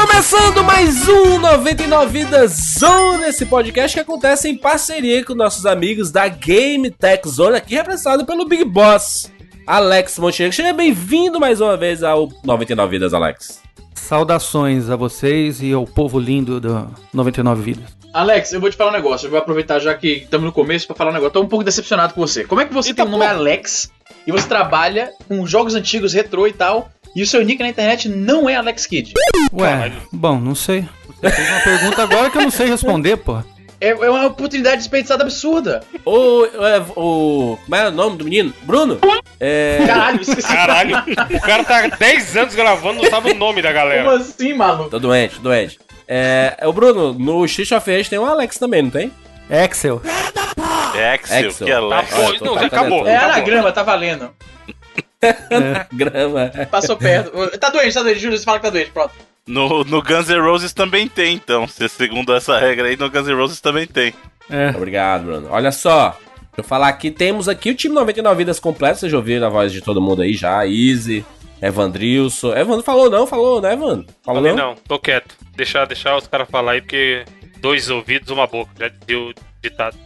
Começando mais um 99 Vidas Zone, esse podcast que acontece em parceria com nossos amigos da Game Tech Zone, aqui representado pelo Big Boss, Alex Montenegro. Seja bem-vindo mais uma vez ao 99 Vidas, Alex. Saudações a vocês e ao povo lindo do 99 Vidas. Alex, eu vou te falar um negócio. Eu vou aproveitar já que estamos no começo pra falar um negócio. Tô um pouco decepcionado com você. Como é que você Eita tem o nome Alex e você trabalha com jogos antigos, retrô e tal, e o seu nick na internet não é Alex Kidd? Ué, Caralho. bom, não sei. Você fez uma pergunta agora que eu não sei responder, pô. É, é uma oportunidade desperdiçada absurda. O, é, o. Como é o nome do menino? Bruno? É. Caralho, esqueci. Caralho, o cara tá há 10 anos gravando, não sabe o nome da Como galera. assim, maluco? Tô doente, tô doente. É, é o Bruno, no Street of Rage tem o Alex também, não tem? Excel. Excel, Excel. que é Tá, Alex. pô, não, tá já acabou. É acabou. anagrama, tá valendo. Grama. Passou perto. Tá doente, tá doente. Júlio, você fala que tá doente, pronto. No, no Guns N' Roses também tem, então. Se segundo essa regra aí, no Guns N' Roses também tem. É. Obrigado, Bruno. Olha só, deixa eu falar aqui, temos aqui o time 99 vidas completo, vocês já ouviram a voz de todo mundo aí já, Easy, Evandrilson. Evandro falou não, falou, né, Evandro? Falou Falei não? não, tô quieto. Deixar, deixar os caras falar aí, porque dois ouvidos, uma boca. Já deu ditado.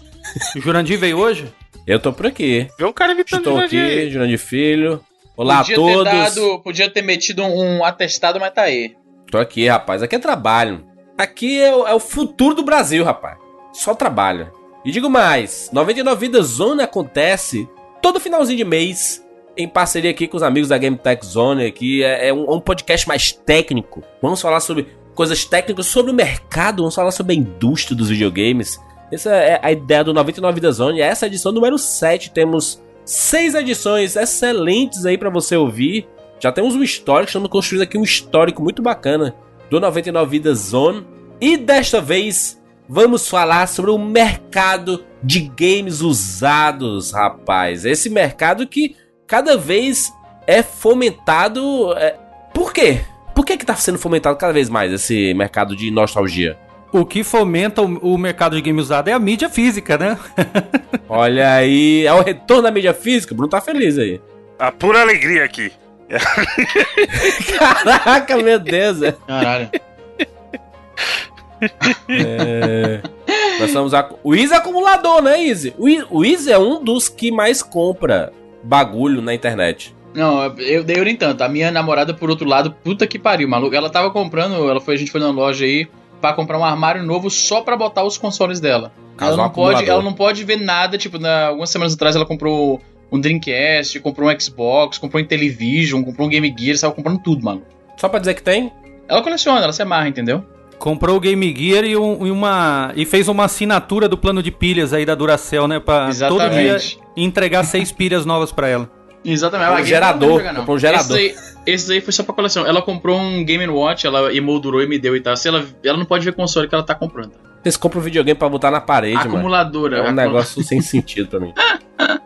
O Jurandir veio hoje? Eu tô por aqui. Vê um cara imitando Estou o aqui, Jurandir. Jurandir Filho. Olá podia a todos. Ter dado, podia ter metido um, atestado, mas tá aí. Tô aqui, rapaz. Aqui é trabalho. Aqui é o, é o futuro do Brasil, rapaz. Só trabalho. E digo mais: 99 Vidas Zone acontece todo finalzinho de mês. Em parceria aqui com os amigos da Game Tech Zone, aqui é, é um, um podcast mais técnico. Vamos falar sobre coisas técnicas, sobre o mercado, vamos falar sobre a indústria dos videogames. Essa é a ideia do 99 Vidas Zone. Essa é a edição número 7. Temos seis edições excelentes aí pra você ouvir. Já temos um histórico, estamos construindo aqui um histórico muito bacana do 99 Vidas Zone. E desta vez vamos falar sobre o mercado de games usados, rapaz. Esse mercado que cada vez é fomentado. é, Por quê? Por que que tá sendo fomentado cada vez mais esse mercado de nostalgia? O que fomenta o, o mercado de game usado é a mídia física, né? Olha aí, é o retorno da mídia física. O Bruno tá feliz aí. A pura alegria aqui. Caraca, meu Deus. é. Caralho. É, Nós somos a... O Easy é acumulador, né, Easy? O I- O Easy é um dos que mais compra bagulho na internet. Não, eu dei nem tanto. A minha namorada, por outro lado, puta que pariu, maluco. Ela tava comprando, ela foi, a gente foi na loja aí pra comprar um armário novo só pra botar os consoles dela. Caso ela, um não pode, ela não pode ver nada, tipo, na, algumas semanas atrás ela comprou um Dreamcast, comprou um Xbox, comprou um Intellivision, comprou um Game Gear, estava comprando tudo, mano. Só pra dizer que tem? Ela coleciona, ela se amarra, entendeu? Comprou o Game Gear e, um- e uma e fez uma assinatura do plano de pilhas aí da Duracell, né, Pra todo dia entregar seis pilhas novas pra ela. Exatamente. A Game gerador, jogar, comprou um gerador. Esse aí, foi só pra coleção. Ela comprou um Game Watch, ela emoldurou e me deu e tal. Se ela, ela não pode ver console que ela tá comprando. Vocês compram um videogame pra botar na parede, mano. Acumuladora. É um acumula- negócio sem sentido pra mim.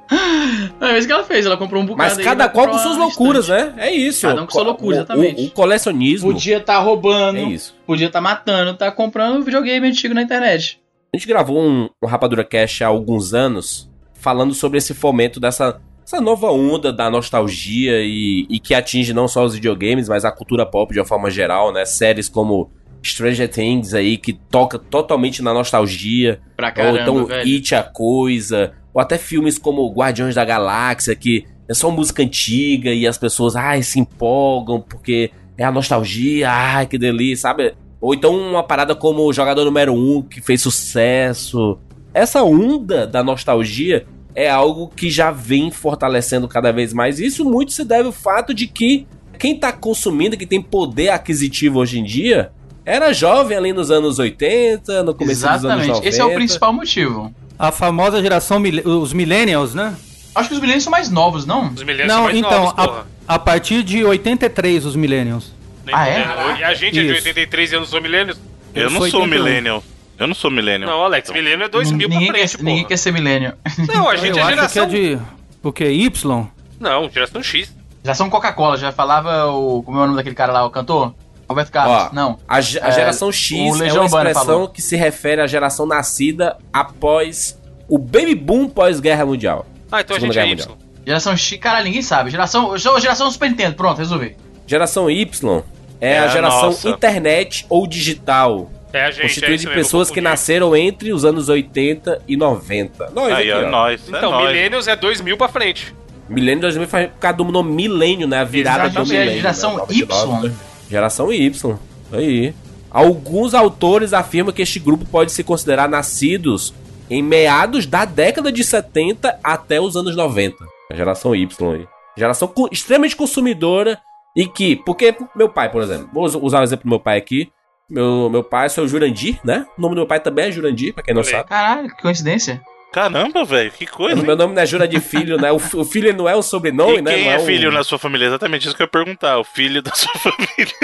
É isso que ela fez, ela comprou um bocado Mas cada qual com suas loucuras, né? É isso. Cada um com sua loucura, O- exatamente. O, o colecionismo. Podia tá roubando, É isso. podia tá matando, tá comprando videogame antigo na internet. A gente gravou um, um Rapadura Cash há alguns anos falando sobre esse fomento dessa essa nova onda da nostalgia e, e que atinge não só os videogames, mas a cultura pop de uma forma geral, né? Séries como Stranger Things aí, que toca totalmente na nostalgia. Pra ou caramba, então velho. It a Coisa. Ou até filmes como Guardiões da Galáxia, que é só música antiga e as pessoas, ai, se empolgam porque é a nostalgia, ai, que delícia, sabe? Ou então uma parada como o Jogador Número 1, que fez sucesso. Essa onda da nostalgia é algo que já vem fortalecendo cada vez mais. Isso muito se deve ao fato de que quem tá consumindo, que tem poder aquisitivo hoje em dia, era jovem ali nos anos 80, no começo dos anos 90. Exatamente, esse é o principal motivo. A famosa geração, mil- os millennials, né? Acho que os milênios são mais novos, não? Os são Não, mais então, novos, porra. a, a partir de 83, os millennials. Ah, é? E a gente é de Isso. 83 e eu não sou milênios? Eu, Eu não sou sou 81. millennial. Eu não sou millennial. Não, Alex, milênio é 2000 pra ninguém, frente, quer, ninguém quer ser milênio. Não, a gente Eu é geração... que é de... O que? Y? Não, geração X. São Coca-Cola, já falava o. Como é o nome daquele cara lá, o cantor? Roberto Carlos. Ó, não. A, a É, geração o X é uma expressão falou. que se refere à geração nascida após o baby boom pós-guerra mundial. Ah, então a Segunda gente é Y. Geração X, caralho, ninguém sabe. Geração, geração Super Nintendo, pronto, resolvi. Geração Y é, É a a geração nossa. internet ou digital. É a gente, é Constituída isso de mesmo, pessoas que nasceram entre os anos 80 e 90. Nós Aí, aqui, ó, nós. Então, é. Millennials é 2000 pra frente. Milênio 2000 faz por causa do nome milênio, né? A virada do Exatamente, milênio. é a geração né? Y. 99. Geração Y. Aí. Alguns autores afirmam que este grupo pode se considerar nascidos em meados da década de 70 até os anos 90. A geração Y aí. Geração extremamente consumidora e que, porque meu pai, por exemplo, vou usar o exemplo do meu pai aqui. Meu, meu pai é o Jurandir, né? O nome do meu pai também é Jurandir, pra quem não sabe. Caralho, que coincidência. Caramba, velho, que coisa. O meu nome não é Jurandir Filho, né? O, o filho não é o sobrenome, E né? quem Não é o- filho na sua família? Exatamente isso que eu ia perguntar. O filho da sua família.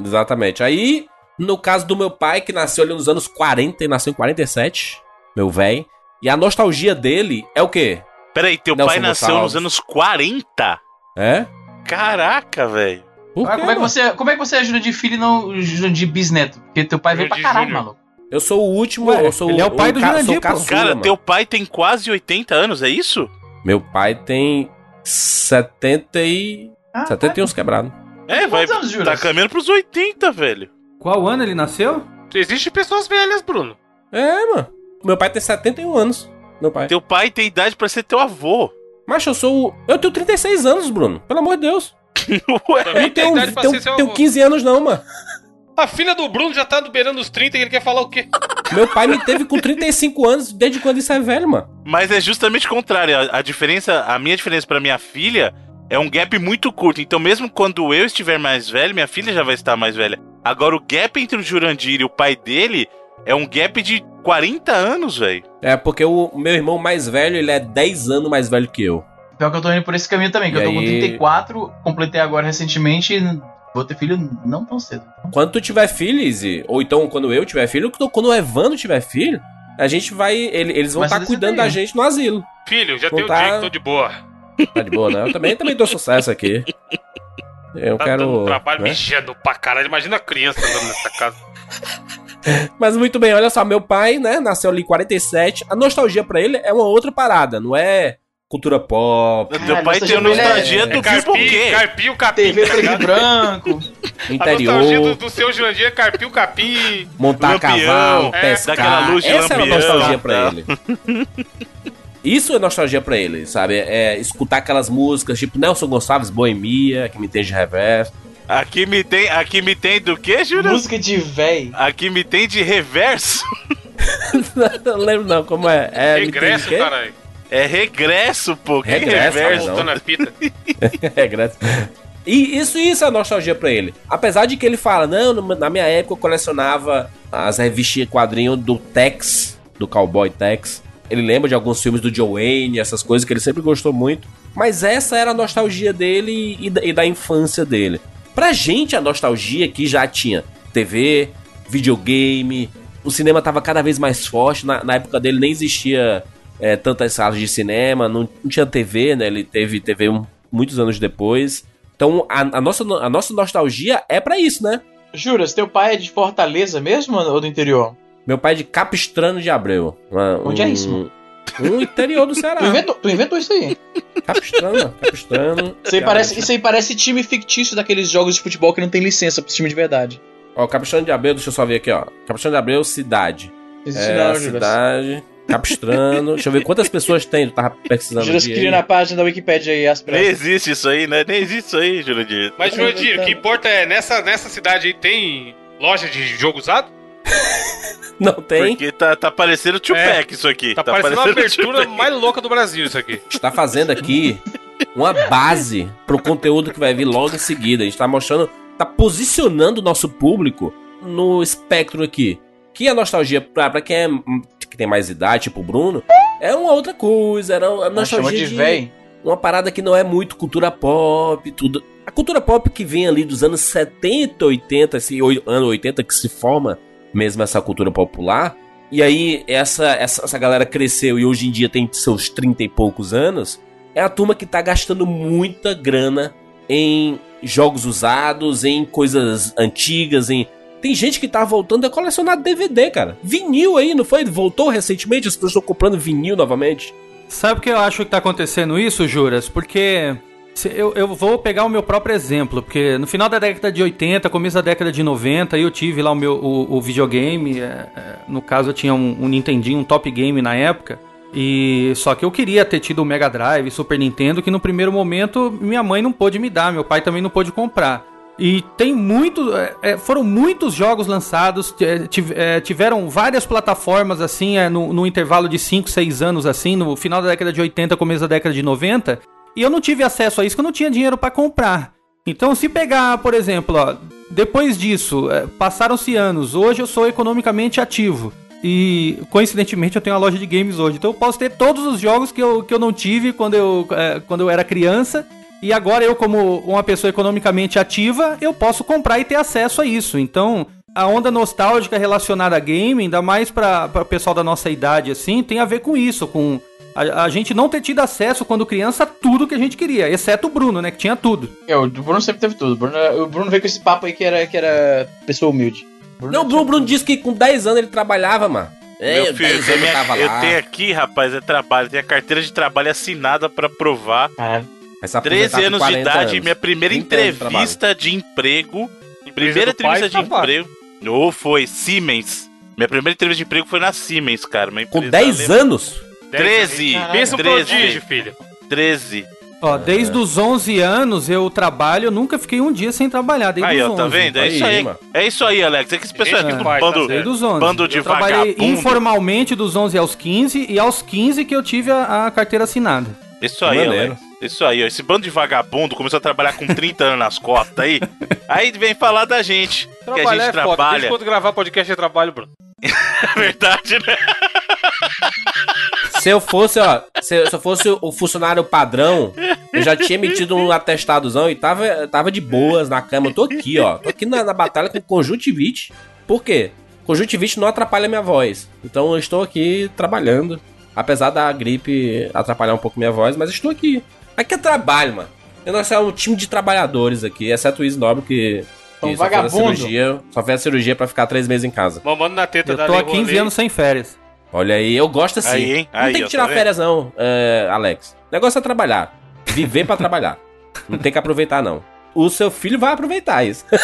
Exatamente. Aí, no caso do meu pai, que nasceu ali nos anos 40, ele nasceu em 47, meu velho. E a nostalgia dele é o quê? Peraí, teu Nelson pai nasceu Gonçalves. nos anos 40? É? Caraca, velho. Por quê, como, é que você, como é que você é Jurandir filho e não Jurandir bisneto? Porque teu pai veio pra caralho, Júnior. maluco. Eu sou o último, Ué, eu sou ele é o pai do ca- Jurandir, pô. caçula, Cara, mano. teu pai tem quase 80 anos, é isso? Meu pai tem 70 e... Ah, 70 e uns quebrados. É, vai. Quantos anos, Juras? Tá caminhando pros 80, velho. Qual ano ele nasceu? Existem pessoas velhas, Bruno. É, mano. Meu pai tem 71 anos. Meu pai. Teu pai tem idade pra ser teu avô. Mas eu sou o... Eu tenho 36 anos, Bruno. Pelo amor de Deus. Ué, Eu não ser seu tenho avô. 15 anos não, mano. A filha do Bruno já tá beirando os 30 e ele quer falar o quê? Meu pai me teve com 35 anos. Desde quando isso é velho, mano? Mas é justamente o contrário. A, a diferença, a minha diferença pra minha filha é um gap muito curto. Então, mesmo quando eu estiver mais velho, minha filha já vai estar mais velha. Agora, o gap entre o Jurandir e o pai dele é um gap de 40 anos, velho. É, porque o meu irmão mais velho, ele é 10 anos mais velho que eu. Pior que eu tô indo por esse caminho também, que E eu tô com aí? 34, completei agora recentemente e vou ter filho não tão cedo. Quando tu tiver filho, Izzy, ou então quando eu tiver filho, ou quando o Evandro tiver filho, a gente vai. ele- eles vão estar você cuidando da gente no asilo. Filho, já tem o tá- dia que tô de boa. Tá de boa, né? Eu também, também dou sucesso aqui. Eu Tá quero. dando trabalho né? mijando pra caralho. Imagina a criança andando nessa casa. Mas muito bem, olha só, meu pai, né, nasceu ali em 47. A nostalgia pra ele é uma outra parada, não é cultura pop, Teu pai nostalgia tem é- nostalgia é do Carpi, Biboquê. carpi o capim. TV tá preto e branco. A nostalgia interior, do, do seu Jurandir é carpir o capim. montar Lampião, cavalo, é, pescar. luz de Essa é a lampião, nostalgia pra tá? ele. Isso é nostalgia pra ele, sabe? É escutar aquelas músicas tipo Nelson Gonçalves, Boemia, que me tem de reverso. Aqui me tem, aqui me tem do que, Júlio? Música de véi. Aqui me tem de reverso. não lembro não, como é? é Regresso, caralho. É regresso, pô. Que Regresso, Tá reverso? não. voltando a fita. Regresso. E isso, isso é nostalgia pra ele. Apesar de que ele fala, não, na minha época eu colecionava as revistinhas quadrinho do Tex, do Cowboy Tex. Ele lembra de alguns filmes do Joe Wayne, essas coisas que ele sempre gostou muito. Mas essa era a nostalgia dele e da, e da infância dele. Pra gente, a nostalgia que já tinha TV, videogame, o cinema tava cada vez mais forte. Na, na época dele nem existia é, tantas salas de cinema, não, não tinha TV, né? Ele teve TV um- muitos anos depois. Então a, a nossa, a nossa nostalgia é pra isso, né? Juras, teu pai é de Fortaleza mesmo ou do interior? Meu pai é de Capistrano de Abreu. Uma- Onde é um- isso? Um interior do Ceará. Tu inventou, tu inventou isso aí. Capistrano, Capistrano. Isso aí, parece, isso aí parece time fictício daqueles jogos de futebol que não tem licença pro time de verdade. Ó, Capistrano de Abreu, deixa eu só ver aqui, ó. Capistrano de Abreu, cidade. Existe É, não, cidade. Capistrano. deixa eu ver quantas pessoas tem. Tu tava pesquisando aí. na página da Wikipedia aí as Nem existe isso aí, né? Nem existe isso aí, Jurandir. Mas, Jurandir, o que importa é, nessa, nessa cidade aí tem loja de jogo usado? Não tem. Porque tá, tá parecendo Tupac isso aqui. Tá, parecendo a abertura Tupac. mais louca do Brasil isso aqui. está fazendo aqui uma base pro conteúdo que vai vir logo em seguida. A gente tá mostrando, tá posicionando o nosso público no espectro aqui. Que a nostalgia, pra, pra quem é, que tem mais idade, tipo o Bruno, é uma outra coisa. Era uma chama nostalgia de de véi. uma parada que não é muito cultura pop, tudo. A cultura pop que vem ali dos anos 70, 80, esse ano 80 que se forma mesmo essa cultura popular. E aí essa, essa, essa galera cresceu e hoje em dia tem seus 30 e poucos anos. É a turma que tá gastando muita grana em jogos usados, em coisas antigas, em tem gente que tá voltando a colecionar DVD, cara. Vinil aí, não foi? Voltou recentemente, as pessoas estão comprando vinil novamente. Sabe por que eu acho que tá acontecendo isso, Juras? Porque Eu, eu vou pegar o meu próprio exemplo, porque no final da década de 80, começo da década de 90, eu tive lá o meu o, o videogame. É, é, no caso, eu tinha um, um Nintendinho, um Top Game na época. E só que eu queria ter tido o Mega Drive, Super Nintendo, que no primeiro momento minha mãe não pôde me dar, meu pai também não pôde comprar. E tem muito, é, é foram muitos jogos lançados, é, tiveram várias plataformas assim, é, no, no intervalo de 5, 6 anos assim, no final da década de 80, começo da década de 90, e eu não tive acesso a isso, porque eu não tinha dinheiro para comprar. Então, se pegar, por exemplo, ó, depois disso, é, passaram-se anos, hoje eu sou economicamente ativo. E coincidentemente eu tenho uma loja de games hoje. Então eu posso ter todos os jogos que eu, que eu não tive quando eu, é, quando eu era criança. E agora eu, como uma pessoa economicamente ativa, eu posso comprar e ter acesso a isso. Então, a onda nostálgica relacionada a game, ainda mais para o pessoal da nossa idade, assim, tem a ver com isso, com a, a, gente não ter tido acesso quando criança a tudo que a gente queria, exceto o Bruno, né? Que tinha tudo. É, o Bruno sempre teve tudo. O Bruno, o Bruno veio com esse papo aí que era, que era pessoa humilde. Bruno não, o Bruno, Bruno disse que com 10 anos ele trabalhava, mano. É, Meu filho, eu, minha, eu tenho aqui, rapaz, é trabalho. Tem a carteira de trabalho assinada para provar. Ah, 13 anos de idade, anos. minha primeira entrevista de, de emprego. Primeira entrevista de emprego. Ou foi Siemens. Minha primeira entrevista de emprego foi na Siemens, cara. Com 10 anos? 13. Pensa um prodígio, filho. 13. Ó, desde os 11 anos eu trabalho, eu nunca fiquei um dia sem trabalhar, desde aí, os 11. Aí, ó, tá vendo? É isso aí. É isso aí, Alex. É que esse pessoal é, aqui do bando, desde os 11. bando de eu trabalhei informalmente dos 11 aos 15 e aos 15 que eu tive a, a carteira assinada. Isso aí, Alex. Isso aí, ó. Esse bando de vagabundo começou a trabalhar com 30 anos nas costas aí. Aí vem falar da gente. Trabalhar que a gente é trabalha. Foda. Desde quando gravar podcast é trabalho, Bruno. É verdade, né? Se eu fosse, ó, se eu, fosse o funcionário padrão, eu já tinha metido um atestadozão e tava, tava de boas na cama. Eu tô aqui, ó. Tô aqui na, na batalha com conjuntivite. Por quê? Conjuntivite não atrapalha minha voz. Então eu estou aqui trabalhando. Apesar da gripe atrapalhar um pouco minha voz, mas estou aqui. Aqui é trabalho, mano. Nós somos um time de trabalhadores aqui, exceto o Isnobre que um só vagabundo. Fez cirurgia, só fez a cirurgia pra ficar três meses em casa. Mamando na teta eu da tô há 15 anos sem férias. Olha aí, eu gosto assim. Aí, hein? Não tem que tirar tá férias, não, uh, Alex. O negócio é trabalhar. Viver para trabalhar. Não tem que aproveitar, não. O seu filho vai aproveitar isso.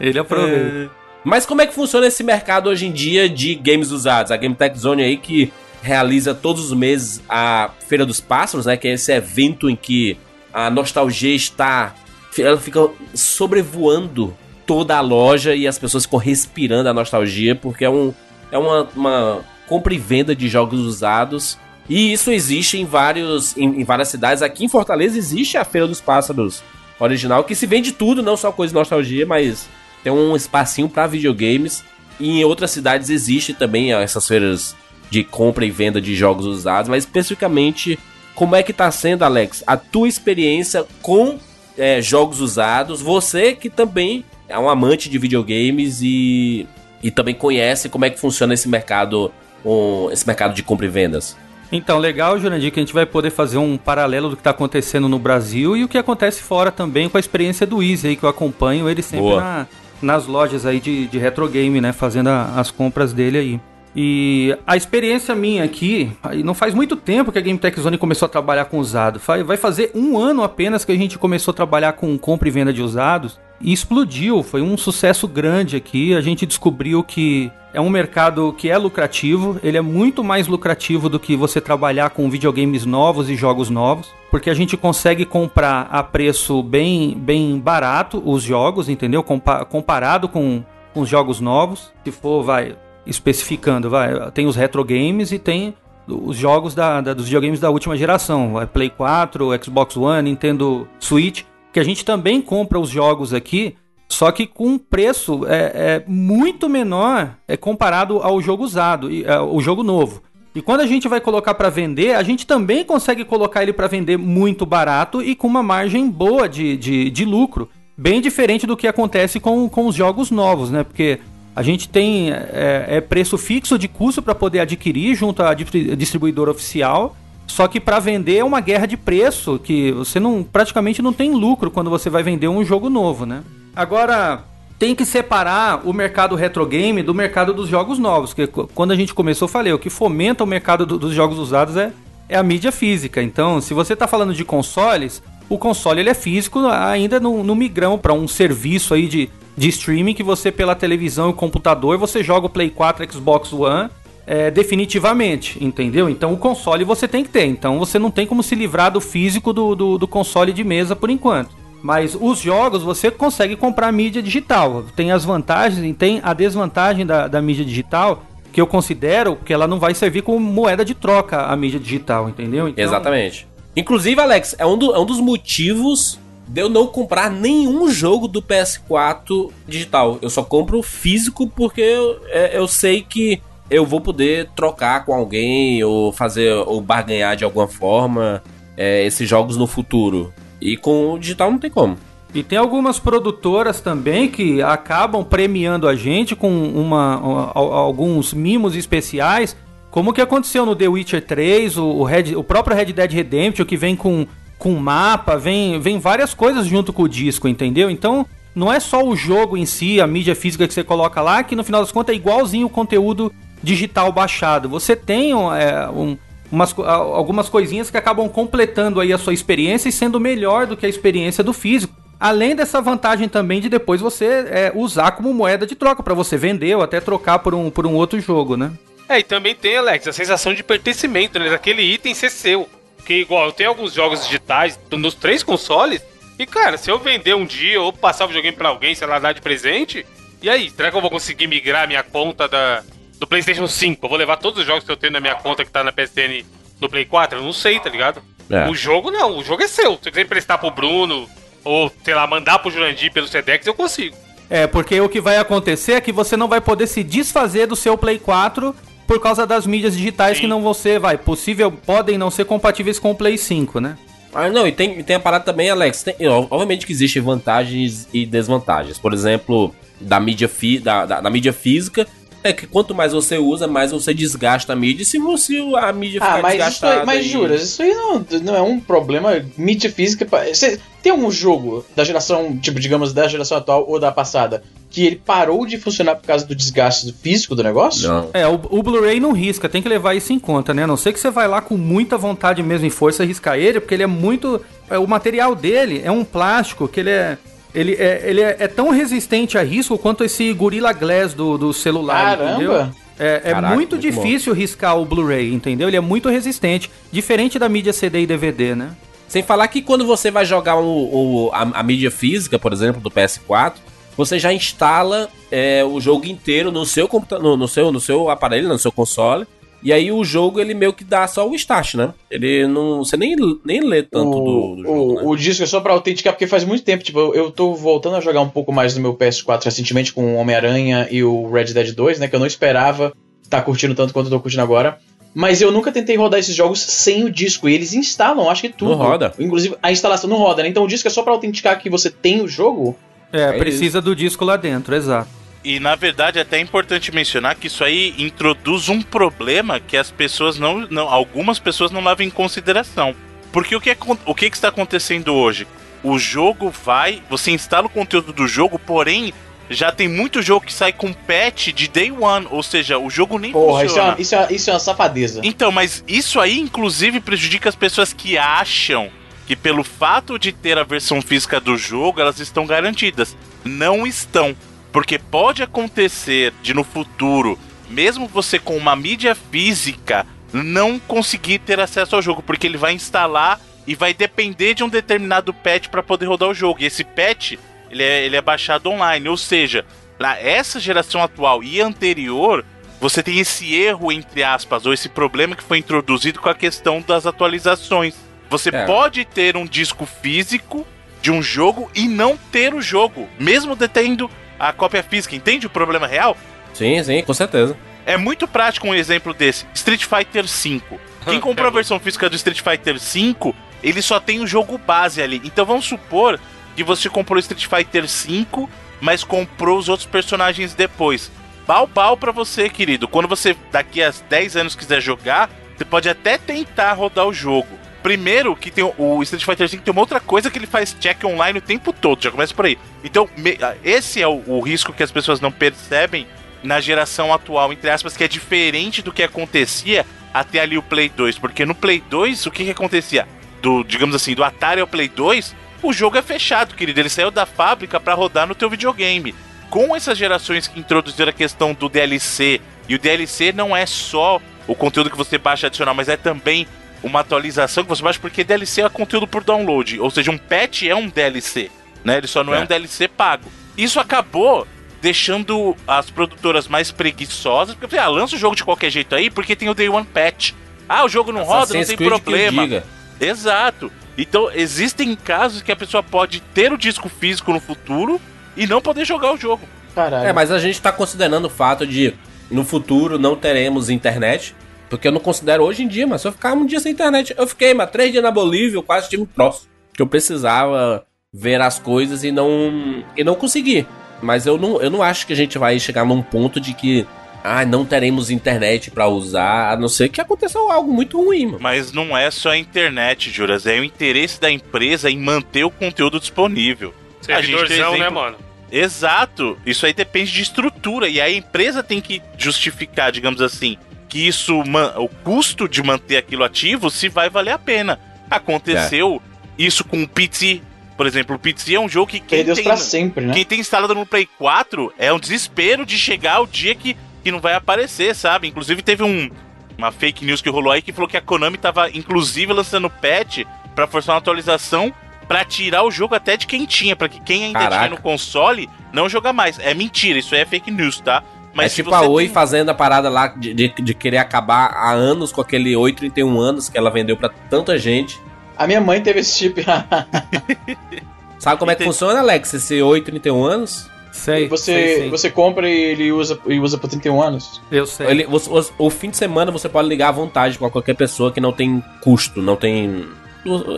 Ele aproveita. Mas como é que funciona esse mercado hoje em dia de games usados? A Game Tech Zone aí que realiza todos os meses a Feira dos Pássaros, né? Que é esse evento em que a nostalgia está. Ela fica sobrevoando toda a loja e as pessoas ficam respirando a nostalgia, porque é, um, é uma, uma compra e venda de jogos usados. E isso existe em, vários, em, em várias cidades. Aqui em Fortaleza existe a Feira dos Pássaros original, que se vende tudo, não só coisa de nostalgia, mas tem um espacinho para videogames. E em outras cidades existe também essas feiras de compra e venda de jogos usados, mas especificamente como é que tá sendo, Alex, a tua experiência com é, jogos usados? Você que também é um amante de videogames e, e também conhece como é que funciona esse mercado, um, esse mercado de compra e vendas. Então, legal, Jurandir, que a gente vai poder fazer um paralelo do que está acontecendo no Brasil e o que acontece fora também com a experiência do Easy aí, que eu acompanho ele sempre na, nas lojas aí de, de retro game, né? Fazendo a, as compras dele aí. E a experiência minha aqui, não faz muito tempo que a Game Tech Zone começou a trabalhar com usado. Vai fazer um ano apenas que a gente começou a trabalhar com compra e venda de usados. E explodiu, foi um sucesso grande aqui. A gente descobriu que é um mercado que é lucrativo, ele é muito mais lucrativo do que você trabalhar com videogames novos e jogos novos, porque a gente consegue comprar a preço bem, bem barato os jogos, entendeu? Compa comparado com, com os jogos novos. Se for, vai, especificando, vai, tem os retro games e tem os jogos da, da, dos videogames da última geração, vai, Play 4, Xbox One, Nintendo Switch, que a gente também compra os jogos aqui, só que com um preço é, é muito menor é comparado ao jogo usado, é, o jogo novo. E quando a gente vai colocar para vender, a gente também consegue colocar ele para vender muito barato e com uma margem boa de, de, de lucro. Bem diferente do que acontece com, com os jogos novos, né? Porque a gente tem é, é preço fixo de custo para poder adquirir junto à distribuidora oficial. Só que para vender é uma guerra de preço que você não praticamente não tem lucro quando você vai vender um jogo novo, né? Agora tem que separar o mercado retro game do mercado dos jogos novos, que quando a gente começou eu falei, o que fomenta o mercado do, dos jogos usados é é a mídia física. Então, se você está falando de consoles, o console ele é físico, ainda no, no migrão para um serviço aí de, de streaming que você pela televisão e computador você joga o Play 4, Xbox One é, definitivamente, entendeu? Então o console você tem que ter. Então você não tem como se livrar do físico do, do, do console de mesa por enquanto. Mas os jogos você consegue comprar mídia digital. Tem as vantagens e tem a desvantagem da, da mídia digital, que eu considero que ela não vai servir como moeda de troca a mídia digital, entendeu? Então... Exatamente. Inclusive, Alex, é um, do, é um dos motivos de eu não comprar nenhum jogo do PS4 digital. Eu só compro físico porque eu, é, eu sei que eu vou poder trocar com alguém ou fazer ou barganhar de alguma forma é, esses jogos no futuro. E com o digital não tem como. E tem algumas produtoras também que acabam premiando a gente com uma, alguns mimos especiais, como que aconteceu no The Witcher 3, o, o, Red, o próprio Red Dead Redemption, que vem com, com mapa, vem, vem várias coisas junto com o disco, entendeu? Então, não é só o jogo em si, a mídia física que você coloca lá, que no final das contas é igualzinho o conteúdo digital baixado. Você tem é, um, umas, algumas coisinhas que acabam completando aí a sua experiência e sendo melhor do que a experiência do físico. Além dessa vantagem também de depois você é, usar como moeda de troca para você vender ou até trocar por um, por um outro jogo, né? É, e também tem, Alex, a sensação de pertencimento, né? Daquele item ser seu. Porque, igual, eu tenho alguns jogos digitais nos três consoles, e, cara, se eu vender um dia ou passar o videogame pra alguém, sei lá, dar de presente, e aí, será que eu vou conseguir migrar minha conta da, do PlayStation 5, eu vou levar todos os jogos que eu tenho na minha conta que tá na PSN no Play 4? Eu não sei, tá ligado? É. O jogo não, o jogo é seu. Se você quiser emprestar pro Bruno, ou, sei lá, mandar pro Jurandir pelo Sedex, eu consigo. É, porque o que vai acontecer é que você não vai poder se desfazer do seu Play 4 por causa das mídias digitais Sim. que não vão ser, vai, possível, podem não ser compatíveis com o Play 5, né? Ah, não, e tem, tem a parada também, Alex. Tem, obviamente que existem vantagens e desvantagens. Por exemplo, da mídia, fi, da, da, da mídia física, é que quanto mais você usa, mais você desgasta a mídia. Se você a mídia ah, ficar mas desgastada... Isso aí, mas e... juras, isso aí não, não é um problema. Mídia física... Você, tem algum jogo da geração, tipo, digamos, da geração atual ou da passada, que ele parou de funcionar por causa do desgaste físico do negócio? Não. É, o, o Blu-ray não risca, tem que levar isso em conta, né? A não ser que você vai lá com muita vontade mesmo e força riscar ele, porque ele é muito... É, o material dele é um plástico que ele é ele é, ele é, é, tão resistente a risco quanto esse Gorilla Glass do, do celular, Caramba. entendeu? É, é Caraca, muito, muito difícil bom. riscar o Blu-ray, entendeu? Ele é muito resistente, diferente da mídia CD e DVD, né? Sem falar que quando você vai jogar o, o a, a, mídia física, por exemplo, do PS4, você já instala é, o jogo inteiro no seu computador, no, no, seu, no seu aparelho, no seu console. E aí o jogo, ele meio que dá só o start, né? Ele não. Você nem, nem lê tanto o, do, do, jogo. O, né? o disco é só pra autenticar, porque faz muito tempo. Tipo, eu, eu tô voltando a jogar um pouco mais no meu PS4 recentemente com o Homem-Aranha e o Red Dead 2, né? Que eu não esperava estar tá curtindo tanto quanto eu tô curtindo agora. Mas eu nunca tentei rodar esses jogos sem o disco. E eles instalam, acho que tudo. Não roda. Inclusive, a instalação não roda, né? Então o disco é só pra autenticar que você tem o jogo. É, é precisa isso. do disco lá dentro, exato. E na verdade é até importante mencionar que isso aí introduz um problema que as pessoas não, não algumas pessoas não levam em consideração. Porque o que, é, o que, que está acontecendo hoje? O jogo vai, você instala o conteúdo do jogo, porém já tem muito jogo que sai com patch de day one, ou seja, o jogo nem Porra, funciona. Isso é, uma, isso, é, isso é uma safadeza. Então, mas isso aí inclusive prejudica as pessoas que acham que pelo fato de ter a versão física do jogo, elas estão garantidas. Não estão. Porque pode acontecer de no futuro, mesmo você com uma mídia física, não conseguir ter acesso ao jogo, porque ele vai instalar e vai depender de um determinado patch para poder rodar o jogo. E esse patch, ele é, ele é baixado online, ou seja, lá essa geração atual e anterior, você tem esse erro entre aspas ou esse problema que foi introduzido com a questão das atualizações. Você é. pode ter um disco físico de um jogo e não ter o jogo, mesmo detendo a cópia física. Entende o problema real? Sim, sim, com certeza. É muito prático um exemplo desse. Street Fighter V. Quem comprou a versão física do Street Fighter V, ele só tem o jogo base ali. Então vamos supor que você comprou o Street Fighter V, mas comprou os outros personagens depois. Pau pau pra você, querido. Quando você daqui a 10 anos quiser jogar, você pode até tentar rodar o jogo. Primeiro, que tem o Street Fighter V tem uma outra coisa que ele faz check online o tempo todo, já começa por aí. Então, ah, esse é o, o, risco que as pessoas não percebem na geração atual, entre aspas, que é diferente do que acontecia até ali o Play 2. Porque no Play 2, o que, que acontecia? Do, digamos assim, do Atari ao Play 2, o jogo é fechado, querido. Ele saiu da fábrica para rodar no teu videogame. Com essas gerações que introduziram a questão do DLC, e o DLC não é só o conteúdo que você baixa adicional, mas é também uma atualização que você baixa, porque DLC é conteúdo por download. Ou seja, um patch é um DLC, né? Ele só não é, é um DLC pago. Isso acabou deixando as produtoras mais preguiçosas, porque ah, lança o jogo de qualquer jeito aí, porque tem o Day One Patch. Ah, o jogo não roda, não tem problema. Exato. Então, existem casos que a pessoa pode ter o disco físico no futuro e não poder jogar o jogo. Caralho. É, mas a gente tá considerando o fato de no futuro não teremos internet. Porque eu não considero hoje em dia, mas se eu ficar um dia sem internet. Eu fiquei, mas três dias na Bolívia, eu quase tive um troço. Que eu precisava ver as coisas e não. e não consegui. Mas eu não, eu não acho que a gente vai chegar num ponto de que ah, não teremos internet para usar, a não ser que aconteceu algo muito ruim, mano. Mas não é só a internet, Juras, é o interesse da empresa em manter o conteúdo disponível. Servidorzão, né, mano? Exato. Isso aí depende de estrutura e a empresa tem que justificar, digamos assim, que isso o custo de manter aquilo ativo se vai valer a pena. Aconteceu é. isso com o PT por exemplo, o Pizzi é um jogo que quem tem, sempre, né? quem tem instalado no Play 4 é um desespero de chegar o dia que, que não vai aparecer, sabe? Inclusive teve um, uma fake news que rolou aí que falou que a Konami tava inclusive lançando patch para forçar uma atualização para tirar o jogo até de quem tinha, para que quem ainda Caraca. tinha no console não jogar mais. É mentira, isso aí é fake news, tá? Mas é tipo a Oi tem... fazendo a parada lá de, de, de, querer acabar há anos com aquele 831 anos que ela vendeu para tanta gente. A minha mãe teve esse chip. Sabe como é que funciona, Alex? Esse 8, 31 anos? Sei. Você, sei, sei. você compra e ele usa, e usa por 31 anos? Eu sei. Ele, o, o, o, fim de semana você pode ligar à vontade com qualquer pessoa que não tem custo, não tem.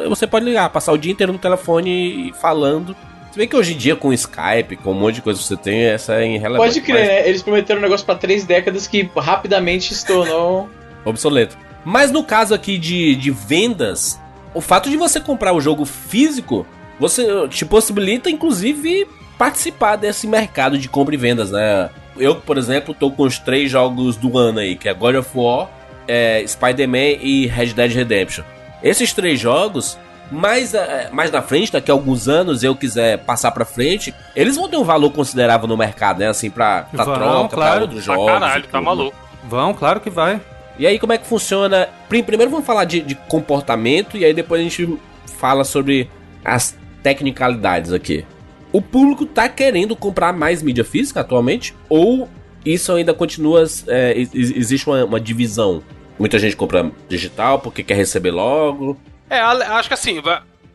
Você pode ligar, passar o dia inteiro no telefone falando. Se bem que hoje em dia, com Skype, com um monte de coisa que você tem, essa é irrelevante. Pode crer, né? Eles prometeram um negócio pra três décadas que rapidamente se tornou. obsoleto. Mas no caso aqui de, de vendas, o fato de você comprar o jogo físico, você te possibilita, inclusive, participar desse mercado de compra e vendas, né? Eu, por exemplo, tô com os três jogos do ano aí, que é God of War, é, Spider-Man e Red Dead Redemption. Esses três jogos, mais, é, mais na frente, daqui a alguns anos, eu quiser passar pra frente, eles vão ter um valor considerável no mercado, né? Assim, pra, pra vão, troca, claro. pra outros jogos. Caralho, tá maluco. Vão, claro que vai. E aí, como é que funciona? Primeiro vamos falar de, de comportamento e aí depois a gente fala sobre as tecnicalidades aqui. O público tá querendo comprar mais mídia física atualmente? Ou isso ainda continua. É, existe uma, uma, divisão? Muita gente compra digital porque quer receber logo. É, acho que assim,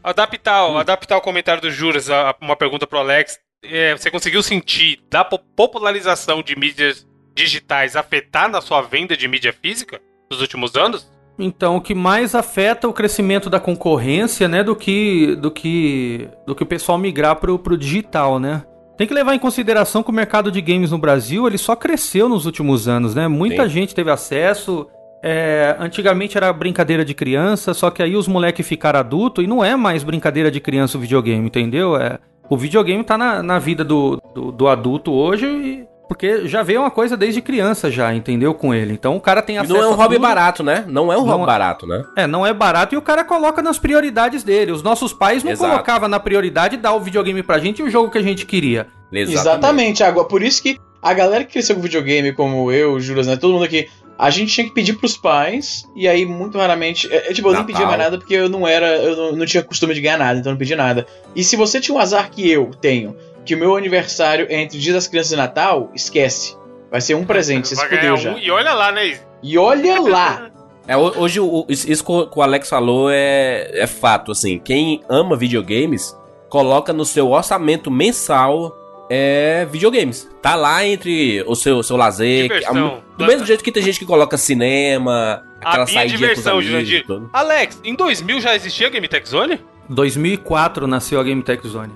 adaptar, hum. adaptar o comentário do Juras a uma pergunta pro Alex. É, você conseguiu sentir da popularização de mídias digitais afetar na sua venda de mídia física nos últimos anos? Então, o que mais afeta o crescimento da concorrência, né, do que do que do que o pessoal migrar pro, pro digital, né? Tem que levar em consideração que o mercado de games no Brasil, ele só cresceu nos últimos anos, né? Muita Sim. gente teve acesso. É, antigamente era brincadeira de criança, só que aí os moleques ficaram adultos e não é mais brincadeira de criança o videogame, entendeu? É, o videogame tá na, na vida do, do, do adulto hoje e porque já veio uma coisa desde criança já, entendeu? Com ele. Então o cara tem acesso. E não é um hobby barato, né? Não é um não hobby é... barato, né? É, não é barato e o cara coloca nas prioridades dele. Os nossos pais não Exato. colocavam na prioridade dar o videogame pra gente e o jogo que a gente queria. Exatamente, Exatamente Água. Por isso que a galera que cresceu com videogame, como eu, o Juras, né? Todo mundo aqui. A gente tinha que pedir pros pais, e aí muito raramente. É, é tipo, eu Natal. nem pedia mais nada porque eu não era. Eu não, não tinha costume de ganhar nada, então eu não pedia nada. E se você tinha um azar que eu tenho, que o meu aniversário é entre o Dia das Crianças e Natal, esquece. Vai ser um presente, você se fudeu já. Um, e olha lá, né? E olha lá! É, hoje, isso que o Alex falou é, é fato, assim. Quem ama videogames, coloca no seu orçamento mensal é videogames. Tá lá entre o seu, seu lazer. Diversão. do mesmo jeito que tem gente que coloca cinema, aquela saída com os amigos. Alex, em 2000 já existia a Game Tech Zone? 2004 nasceu a Game Tech Zone.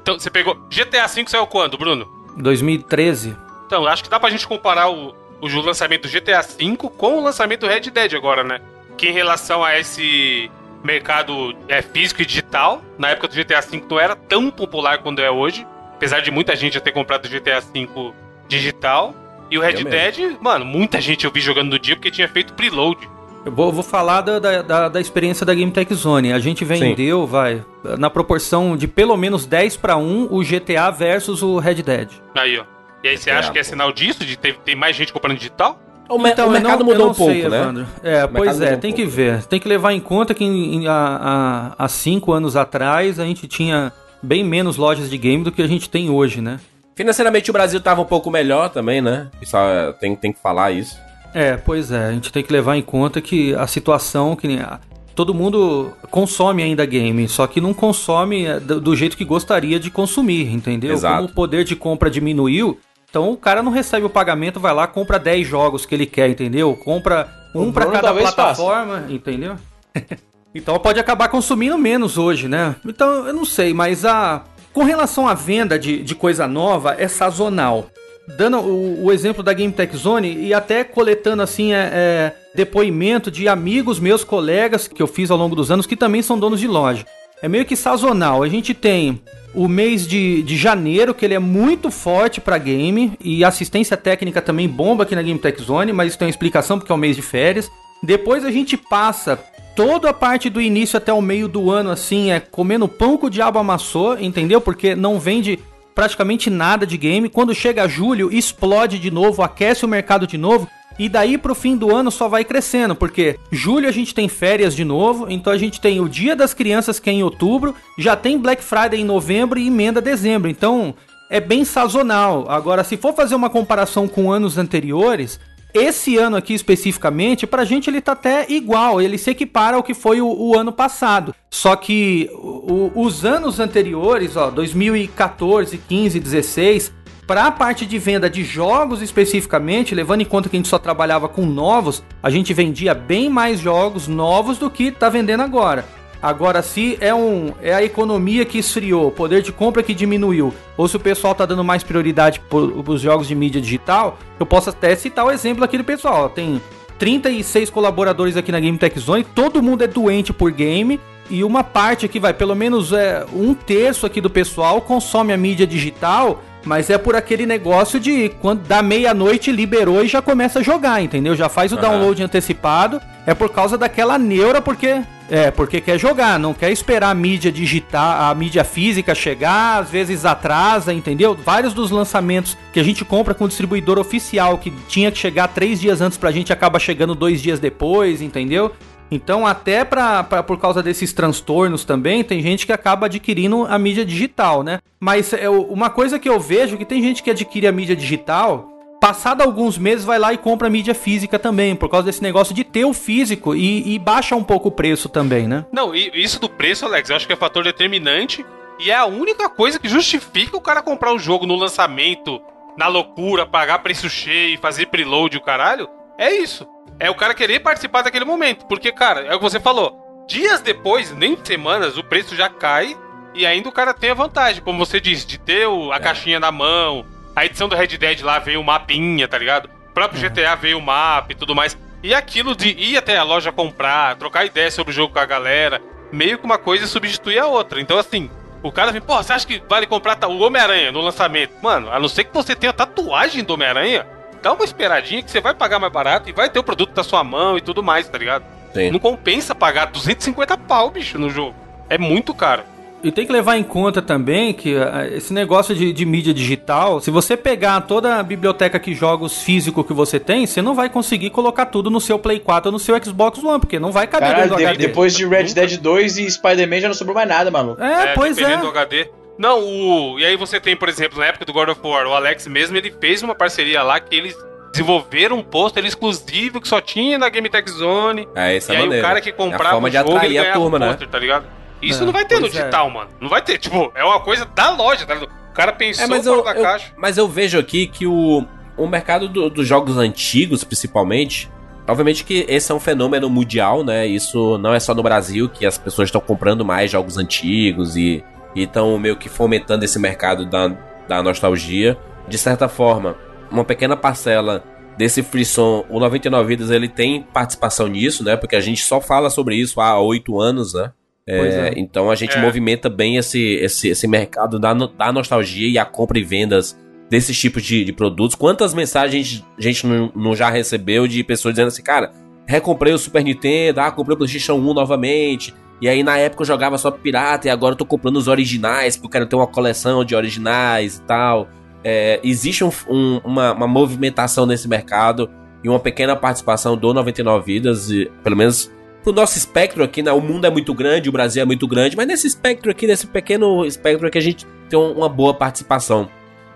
Então, você pegou. GTA V saiu quando, Bruno? 2013. Então, acho que dá pra gente comparar o, o lançamento do GTA V com o lançamento do Red Dead agora, né? Que em relação a esse mercado é, físico e digital, na época do GTA V não era tão popular quanto é hoje, apesar de muita gente já ter comprado o GTA V digital. E o Red Eu mesmo. Dead, mano, muita gente eu vi jogando no dia porque tinha feito preload. Eu vou, vou falar da, da, da- experiência da Game Tech Zone. A gente vendeu, vai, na proporção de pelo menos 10 para 1 o GTA versus o Red Dead. Aí, ó. E aí você É, acha que é sinal disso? De ter, ter mais gente comprando digital? O, mer- Então, o mercado não- mudou um pouco, sei, né? Evandro. É, O pois é, mudou um tem que pouco. ver. Tem que levar em conta que em- em- há, há, há cinco anos atrás a gente tinha bem menos lojas de game do que a gente tem hoje, né? Financeiramente o Brasil tava um pouco melhor também, né? É, tem, tem que falar isso. É, pois é, a gente tem que levar em conta que a situação que nem a- todo mundo consome ainda game, só que não consome é, do, do jeito que gostaria de consumir, entendeu? Exato. Como o poder de compra diminuiu, então o cara não recebe o pagamento, vai lá, compra 10 jogos que ele quer, entendeu? Compra um Bruno cada plataforma, entendeu? então pode acabar consumindo menos hoje, né? Então eu não sei, mas a com relação à venda de, de coisa nova, é sazonal dando o, o exemplo da Game Tech Zone e até coletando assim é, é, depoimento de amigos meus, colegas que eu fiz ao longo dos anos que também são donos de loja. É meio que sazonal. A gente tem o mês de, de janeiro, que ele é muito forte para game, e assistência técnica também bomba aqui na Game Tech Zone, mas isso tem uma explicação porque é o mês de férias. Depois a gente passa toda a parte do início até o meio do ano, assim, é comendo pão que o diabo amassou, entendeu? Porque não vende praticamente nada de game. Quando chega julho, explode de novo, aquece o mercado de novo. E daí pro fim do ano só vai crescendo, porque julho a gente tem férias de novo, então a gente tem o Dia das Crianças que é em outubro, já tem Black Friday em novembro e emenda dezembro. Então é bem sazonal. Agora, se for fazer uma comparação com anos anteriores, esse ano aqui especificamente, pra gente ele tá até igual, ele se equipara ao que foi o, o ano passado. Só que o- os anos anteriores, ó, 2014, 15, 16, pra parte de venda de jogos especificamente, levando em conta que a gente só trabalhava com novos, a gente vendia bem mais jogos novos do que tá vendendo agora. Agora, se é, um, é a economia que esfriou, o poder de compra que diminuiu, ou se o pessoal tá dando mais prioridade para os jogos de mídia digital, eu posso até citar o exemplo aqui do pessoal. Tem 36 colaboradores aqui na Game Tech Zone, todo mundo é doente por game, e uma parte aqui vai, pelo menos é, um terço aqui do pessoal consome a mídia digital, mas é por aquele negócio de quando dá meia-noite liberou e já começa a jogar, entendeu? Já faz o Aham. download antecipado. É por causa daquela neura, porque é, porque quer jogar, não quer esperar a mídia digital, a mídia física chegar, às vezes atrasa, entendeu? Vários dos lançamentos que a gente compra com o distribuidor oficial, que tinha que chegar três dias antes pra gente, acaba chegando dois dias depois, entendeu? Então, até pra, pra- por causa desses transtornos também, tem gente que acaba adquirindo a mídia digital, né? Mas é, uma coisa que eu vejo que tem gente que adquire a mídia digital, passado alguns meses vai lá e compra a mídia física também, por causa desse negócio de ter o físico e, e baixa um pouco o preço também, né? Não, e isso do preço, Alex, eu acho que é fator determinante e é a única coisa que justifica o cara comprar um jogo no lançamento, na loucura, pagar preço cheio, fazer preload e o caralho. É isso. É o cara querer participar daquele momento. Porque, cara, é o que você falou. Dias depois, nem semanas, o preço já cai e ainda o cara tem a vantagem, como você disse, de ter o- a caixinha na mão. A edição do Red Dead lá veio o mapinha, tá ligado? O próprio GTA veio o mapa e tudo mais. E aquilo de ir até a loja comprar, trocar ideia sobre o jogo com a galera, meio que uma coisa substitui a outra. Então, assim, o cara vem, pô, você acha que vale comprar o Homem-Aranha no lançamento? Mano, a não ser que você tenha tatuagem do Homem-Aranha, dá uma esperadinha que você vai pagar mais barato e vai ter o produto da sua mão e tudo mais, tá ligado? Sim. Não compensa pagar 250 pau, bicho, no jogo. É muito caro. E tem que levar em conta também que ah, esse negócio de, de mídia digital, se você pegar toda a biblioteca de jogos físico que você tem, você não vai conseguir colocar tudo no seu Play 4 ou no seu Xbox One, porque não vai caber Caralho, dentro do de- HD. depois de Red. Dead 2 e Spider-Man já não sobrou mais nada, maluco. É, pois é. do HD. Não, o. E aí você tem, por exemplo, na época do God of War, o Alex mesmo, ele fez uma parceria lá que eles desenvolveram um pôster exclusivo que só tinha na Game Tech Zone. É, essa e é aí maneiro. o cara que É a comprava forma o de atrair a turma, o né? pôster, tá ligado? Isso É, não vai ter no é. digital, mano. Não vai ter, tipo, é uma coisa da loja, tá ligado? O cara pensou É, mas eu, da eu- caixa. mas eu vejo aqui que o, o mercado do- dos jogos antigos, principalmente, obviamente que esse é um fenômeno mundial, né? Isso não é só no Brasil que as pessoas estão comprando mais jogos antigos e estão meio que fomentando esse mercado da, da nostalgia. De certa forma, uma pequena parcela desse frisson, o 99 Vidas, ele tem participação nisso, né? Porque a gente só fala sobre isso há oito anos, né? Pois É, é. Então a gente É. movimenta bem esse, esse, esse mercado da, da nostalgia e a compra e vendas desses tipos de, de produtos. Quantas mensagens a gente não, não, já recebeu de pessoas dizendo assim, cara, recomprei o Super Nintendo, ah, comprei o PlayStation 1 novamente. E aí na época eu jogava só pirata e agora eu tô comprando os originais, porque eu quero ter uma coleção de originais e tal. É, existe um, um, uma, uma movimentação nesse mercado e uma pequena participação do 99 Vidas, e, pelo menos pro nosso espectro aqui, né? O mundo é muito grande, o Brasil é muito grande, mas nesse espectro aqui, nesse pequeno espectro aqui, a gente tem uma boa participação.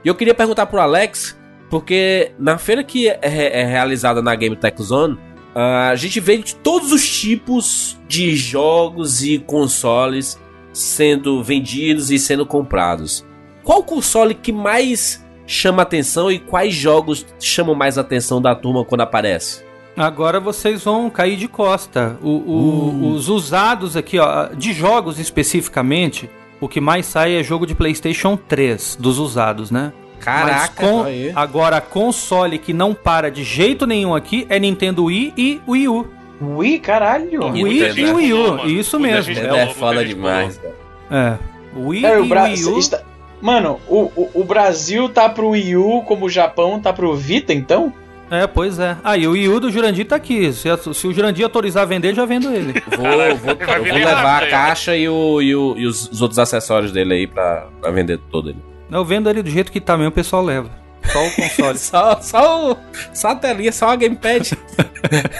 E eu queria perguntar pro Alex, porque na feira que é, é realizada na Game Tech Zone, a gente vê de todos os tipos de jogos e consoles sendo vendidos e sendo comprados. Qual console que mais chama atenção e quais jogos chamam mais atenção da turma quando aparece? Agora vocês vão cair de costa. O, o, uh. Os usados aqui, ó, de jogos especificamente, o que mais sai é jogo de PlayStation 3 dos usados, né? Caraca, com, agora console que não para de jeito nenhum aqui é Nintendo Wii e Wii U. Wii, caralho. Wii e Wii U, isso mesmo. É, é foda demais, cara. É. Wii é, e Wii U. Está... Mano, o, o, o Brasil tá pro Wii U como o Japão tá pro Vita, então? É, pois é. Ah, e o Wii U do Jurandir tá aqui. Se, se o Jurandir autorizar a vender, já vendo ele. Vou, vou, eu vou levar a caixa e, o, e, o, e os, os, outros acessórios dele aí pra, pra vender todo ele. Eu vendo ele do jeito que tá mesmo, o pessoal leva. Só o console. só, só, o, só a telinha, só a gamepad.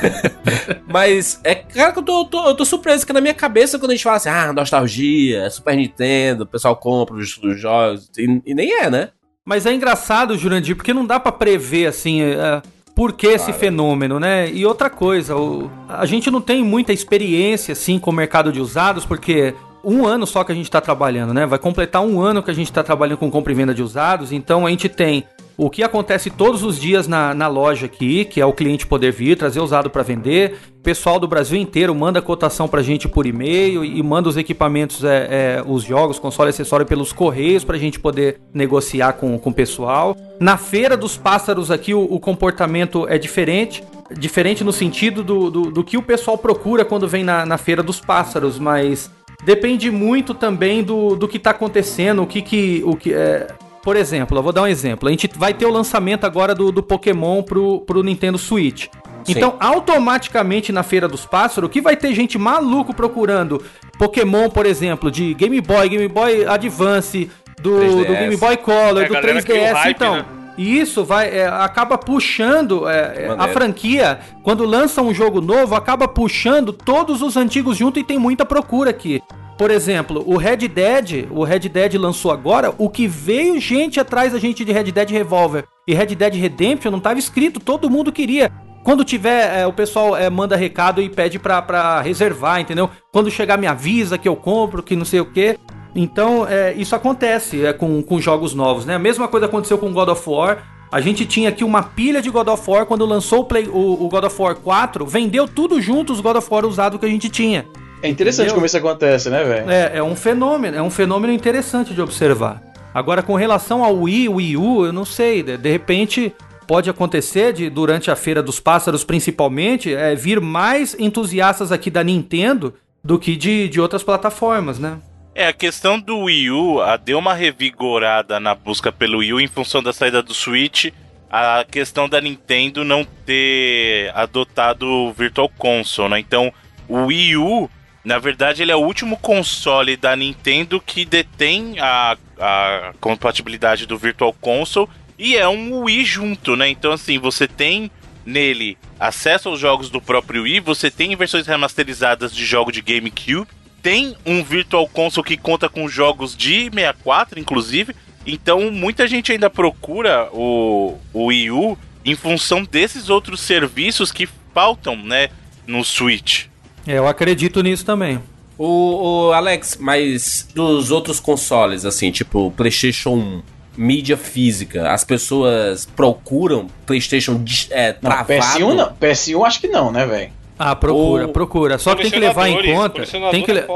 Mas é cara que eu tô, tô, eu tô surpreso que na minha cabeça, quando a gente fala assim, ah, nostalgia, Super Nintendo, o pessoal compra os, os jogos. E, e, nem é, né? Mas é engraçado, Jurandir, porque não dá para prever assim. É, por que esse fenômeno, né? E outra coisa, o, a gente não tem muita experiência assim com o mercado de usados, porque um ano só que a gente está trabalhando, né? Vai completar um ano que a gente está trabalhando com compra e venda de usados, então a gente tem o que acontece todos os dias na, na loja aqui, que é o cliente poder vir, trazer usado para vender. O pessoal do Brasil inteiro manda cotação pra gente por e-mail e manda os equipamentos, é, é, os jogos, console acessório pelos correios pra gente poder negociar com, com o pessoal. Na feira dos pássaros aqui o, o comportamento é diferente. Diferente no sentido do, do, do, que o pessoal procura quando vem na, na feira dos pássaros, mas depende muito também do, do que está acontecendo, o que que. O que é, por exemplo, eu vou dar um exemplo. A gente vai ter o lançamento agora do, do Pokémon pro, pro Nintendo Switch. Sim. Então, automaticamente na Feira dos Pássaros, que vai ter gente maluco procurando Pokémon, por exemplo, de Game Boy, Game Boy Advance, do, do Game Boy Color, é, do 3DS, hype, então. Né? isso vai é, acaba puxando é, é a franquia quando lança um jogo novo acaba puxando todos os antigos junto e tem muita procura aqui por exemplo, o Red Dead, o Red Dead lançou agora, o que veio gente atrás da gente de Red Dead Revolver e Red Dead Redemption não estava escrito, todo mundo queria. Quando tiver, é, o pessoal é, manda recado e pede pra, pra reservar, entendeu? Quando chegar me avisa que eu compro, que não sei o que. Então, é, isso acontece é, com, com jogos novos, né? A mesma coisa aconteceu com God of War. A gente tinha aqui uma pilha de God of War quando lançou o, Play, o, o God of War 4, vendeu tudo junto os God of War usados que a gente tinha. É interessante Entendeu? como isso acontece, né, velho? É, é um fenômeno, é um fenômeno interessante de observar. Agora, com relação ao Wii, Wii U, eu não sei, de, de repente pode acontecer de durante a feira dos pássaros principalmente é, vir mais entusiastas aqui da Nintendo do que de, de outras plataformas, né? É, a questão do Wii U a, deu uma revigorada na busca pelo Wii U em função da saída do Switch. A questão da Nintendo não ter adotado o Virtual Console, né? Então, o Wii U na verdade, ele é o último console da Nintendo que detém a, a compatibilidade do Virtual Console e é um Wii junto, né? Então, assim, você tem nele acesso aos jogos do próprio Wii, você tem versões remasterizadas de jogo de GameCube, tem um Virtual Console que conta com jogos de 64, inclusive. Então, muita gente ainda procura o, o Wii U em função desses outros serviços que faltam, né, no Switch. É, eu acredito nisso também. O, o, Alex, mas dos outros consoles, assim, tipo PlayStation 1, mídia física, as pessoas procuram PlayStation é, travado? Não, PS1 não. PS1 acho que não, né, velho? Ah, procura, Ou... procura. Só que tem que levar em conta. Tem que, é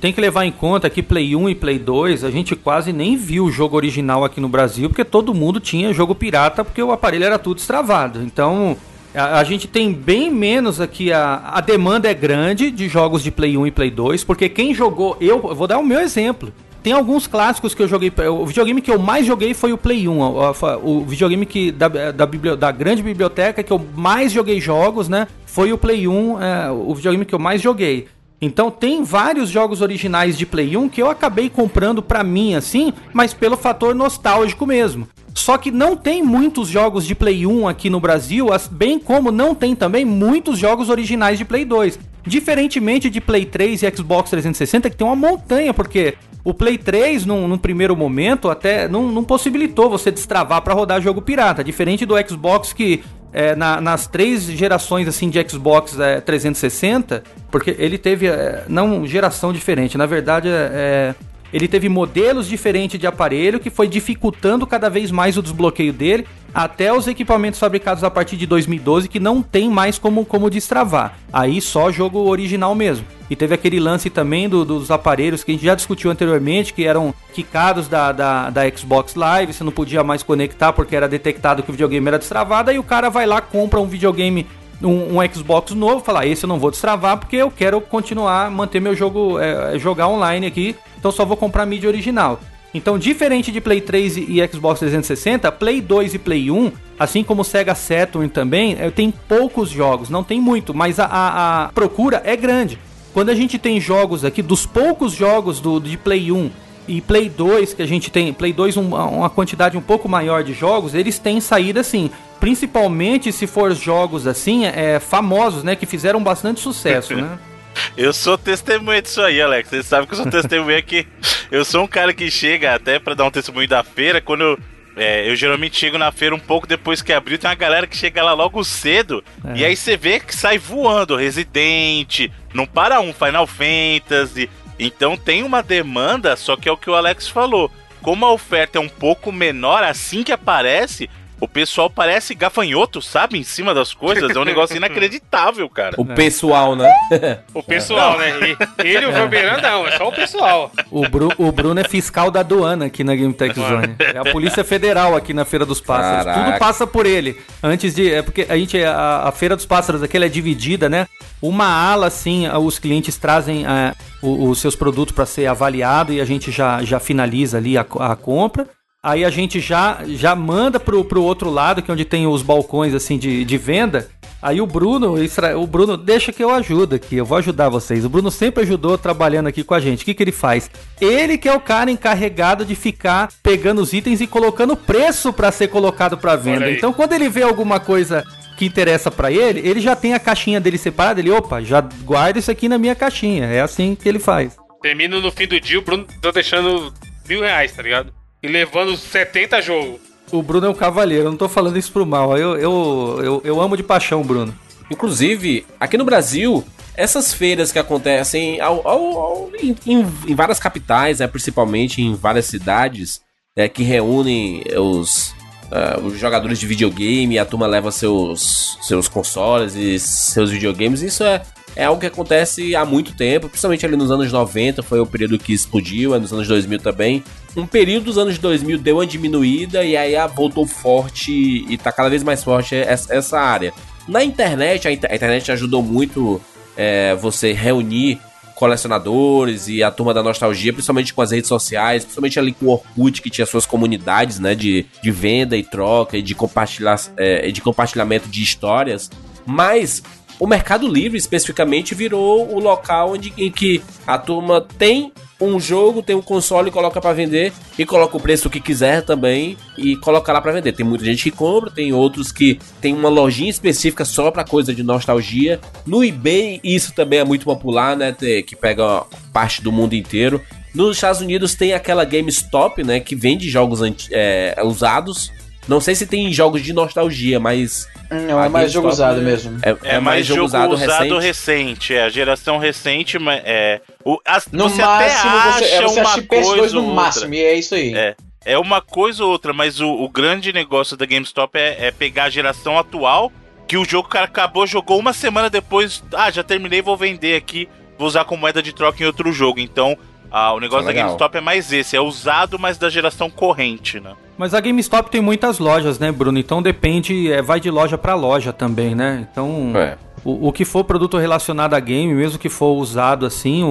tem que levar em conta que Play 1 e Play 2 a gente quase nem viu o jogo original aqui no Brasil, porque todo mundo tinha jogo pirata, porque o aparelho era tudo destravado. Então, a, a, gente tem bem menos aqui, a, a demanda é grande de jogos de Play 1 e Play 2, porque quem jogou, eu, eu vou dar o meu exemplo. tem alguns clássicos que eu joguei. O videogame que eu mais joguei foi o Play 1. O, o videogame que da, da, da, grande biblioteca que eu mais joguei jogos, né? Foi o Play 1, é, o videogame que eu mais joguei. Então tem vários jogos originais de Play 1 que eu acabei comprando pra mim, assim, mas pelo fator nostálgico mesmo. Só que não tem muitos jogos de Play 1 aqui no Brasil, bem como não tem também muitos jogos originais de Play 2. Diferentemente de Play 3 e Xbox 360, que tem uma montanha, porque o Play 3, num, num primeiro momento, até não, não possibilitou você destravar para rodar jogo pirata. Diferente do Xbox, que é, na, nas três gerações assim de Xbox é, 360, porque ele teve é, não geração diferente, na verdade é, é ele teve modelos diferentes de aparelho que foi dificultando cada vez mais o desbloqueio dele, até os equipamentos fabricados a partir de 2012 que não tem mais como, como destravar. Aí só jogo original mesmo. E teve aquele lance também do, dos aparelhos que a gente já discutiu anteriormente, que eram quicados da, da, da Xbox Live, você não podia mais conectar porque era detectado que o videogame era destravado, aí o cara vai lá, compra um videogame um, um, Xbox novo, falar, esse eu não vou destravar porque eu quero continuar, manter meu jogo, é, jogar online aqui então só vou comprar mídia original. Então, diferente de Play 3 e Xbox 360, Play 2 e Play 1, assim como Sega Saturn também, eh, tem poucos jogos, não tem muito, mas a, a, a procura é grande. Quando a gente tem jogos aqui, dos poucos jogos do, de Play 1 e Play 2, que a gente tem, Play 2 um, uma quantidade um pouco maior de jogos, eles têm saído assim, principalmente se for jogos assim, é, famosos, né, que fizeram bastante sucesso, né? Eu sou testemunha disso aí, Alex. Você sabe que eu sou testemunha que eu sou um cara que chega até para dar um testemunho da feira quando eu é, eu geralmente chego na feira um pouco depois que abriu, tem uma galera que chega lá logo cedo, é. e aí você vê que sai voando, Resident, não para um, Final Fantasy. Então tem uma demanda, só que é o que o Alex falou. Como a oferta é um pouco menor assim que aparece, o pessoal parece gafanhoto, sabe? Em cima das coisas. É um negócio inacreditável, cara. O pessoal, né? o pessoal, né? Ele e o Valbeirão não, é só o pessoal. O, Bru, o Bruno é fiscal da aduana aqui na Game Tech Zone. É a Polícia Federal aqui na Feira dos Pássaros. Caraca. Tudo passa por ele. Antes de. É porque a gente. A, a Feira dos Pássaros aqui ela é dividida, né? Uma ala, assim, os clientes trazem uh, os seus produtos para ser avaliado e a gente já, já finaliza ali a, a compra. Aí a gente já, já manda pro, pro outro lado, que é onde tem os balcões assim de, de venda. Aí o Bruno, o Bruno, deixa que eu ajudo aqui, eu vou ajudar vocês. O Bruno sempre ajudou trabalhando aqui com a gente. O que, que ele faz? Ele que é o cara encarregado de ficar pegando os itens e colocando preço para ser colocado para venda. Então quando ele vê alguma coisa que interessa para ele, ele já tem a caixinha dele separada, ele, opa, já guarda isso aqui na minha caixinha. É assim que ele faz. Termina no fim do dia, o Bruno tá deixando mil reais, tá ligado? E levando 70 jogos. O Bruno é um cavaleiro, eu não tô falando isso pro mal. Eu, eu, eu, eu amo de paixão o Bruno. Inclusive, aqui no Brasil, essas feiras que acontecem ao, ao, ao, em, em, várias capitais, né, principalmente em várias cidades, né, que reúnem os, uh, os jogadores de videogame, a turma leva seus, seus consoles e seus videogames, isso é, é algo que acontece há muito tempo, principalmente ali nos anos 90, foi o período que explodiu, é nos anos 2000 também. Um período dos anos 2000 deu uma diminuída e aí voltou forte e tá cada vez mais forte essa área. Na internet, a, internet ajudou muito é, você reunir colecionadores e a turma da nostalgia, principalmente com as redes sociais, principalmente ali com o Orkut, que tinha suas comunidades, né, de, de venda e troca e de, compartilhar, é, de compartilhamento de histórias. Mas o Mercado Livre especificamente virou o local onde, em que a turma tem um jogo, tem um console e coloca para vender e coloca o preço que quiser também e coloca lá para vender. Tem muita gente que compra, tem outros que tem uma lojinha específica só para coisa de nostalgia. No eBay isso também é muito popular, né, que pega parte do mundo inteiro. Nos Estados Unidos tem aquela GameStop, né, que vende jogos é, usados. Não sei se tem jogos de nostalgia, mas não, é mais jogo usado mesmo. É, é, é mais, mais jogo usado, usado recente. recente. É, a geração recente, é. O, as, no você máximo, você, é, você acha PS2 no máximo, e é isso aí. É. É uma coisa ou outra, mas o, o grande negócio da GameStop é, é pegar a geração atual, que o jogo cara acabou, jogou uma semana depois. Ah, já terminei, vou vender aqui, vou usar como moeda de troca em outro jogo. Então, ah, o negócio é da GameStop é mais esse, é usado, mas da geração corrente, né? Mas a GameStop tem muitas lojas, né, Bruno? Então depende, é, vai de loja para loja também, né? Então, é. o, o, que for produto relacionado a game, mesmo que for usado assim, o,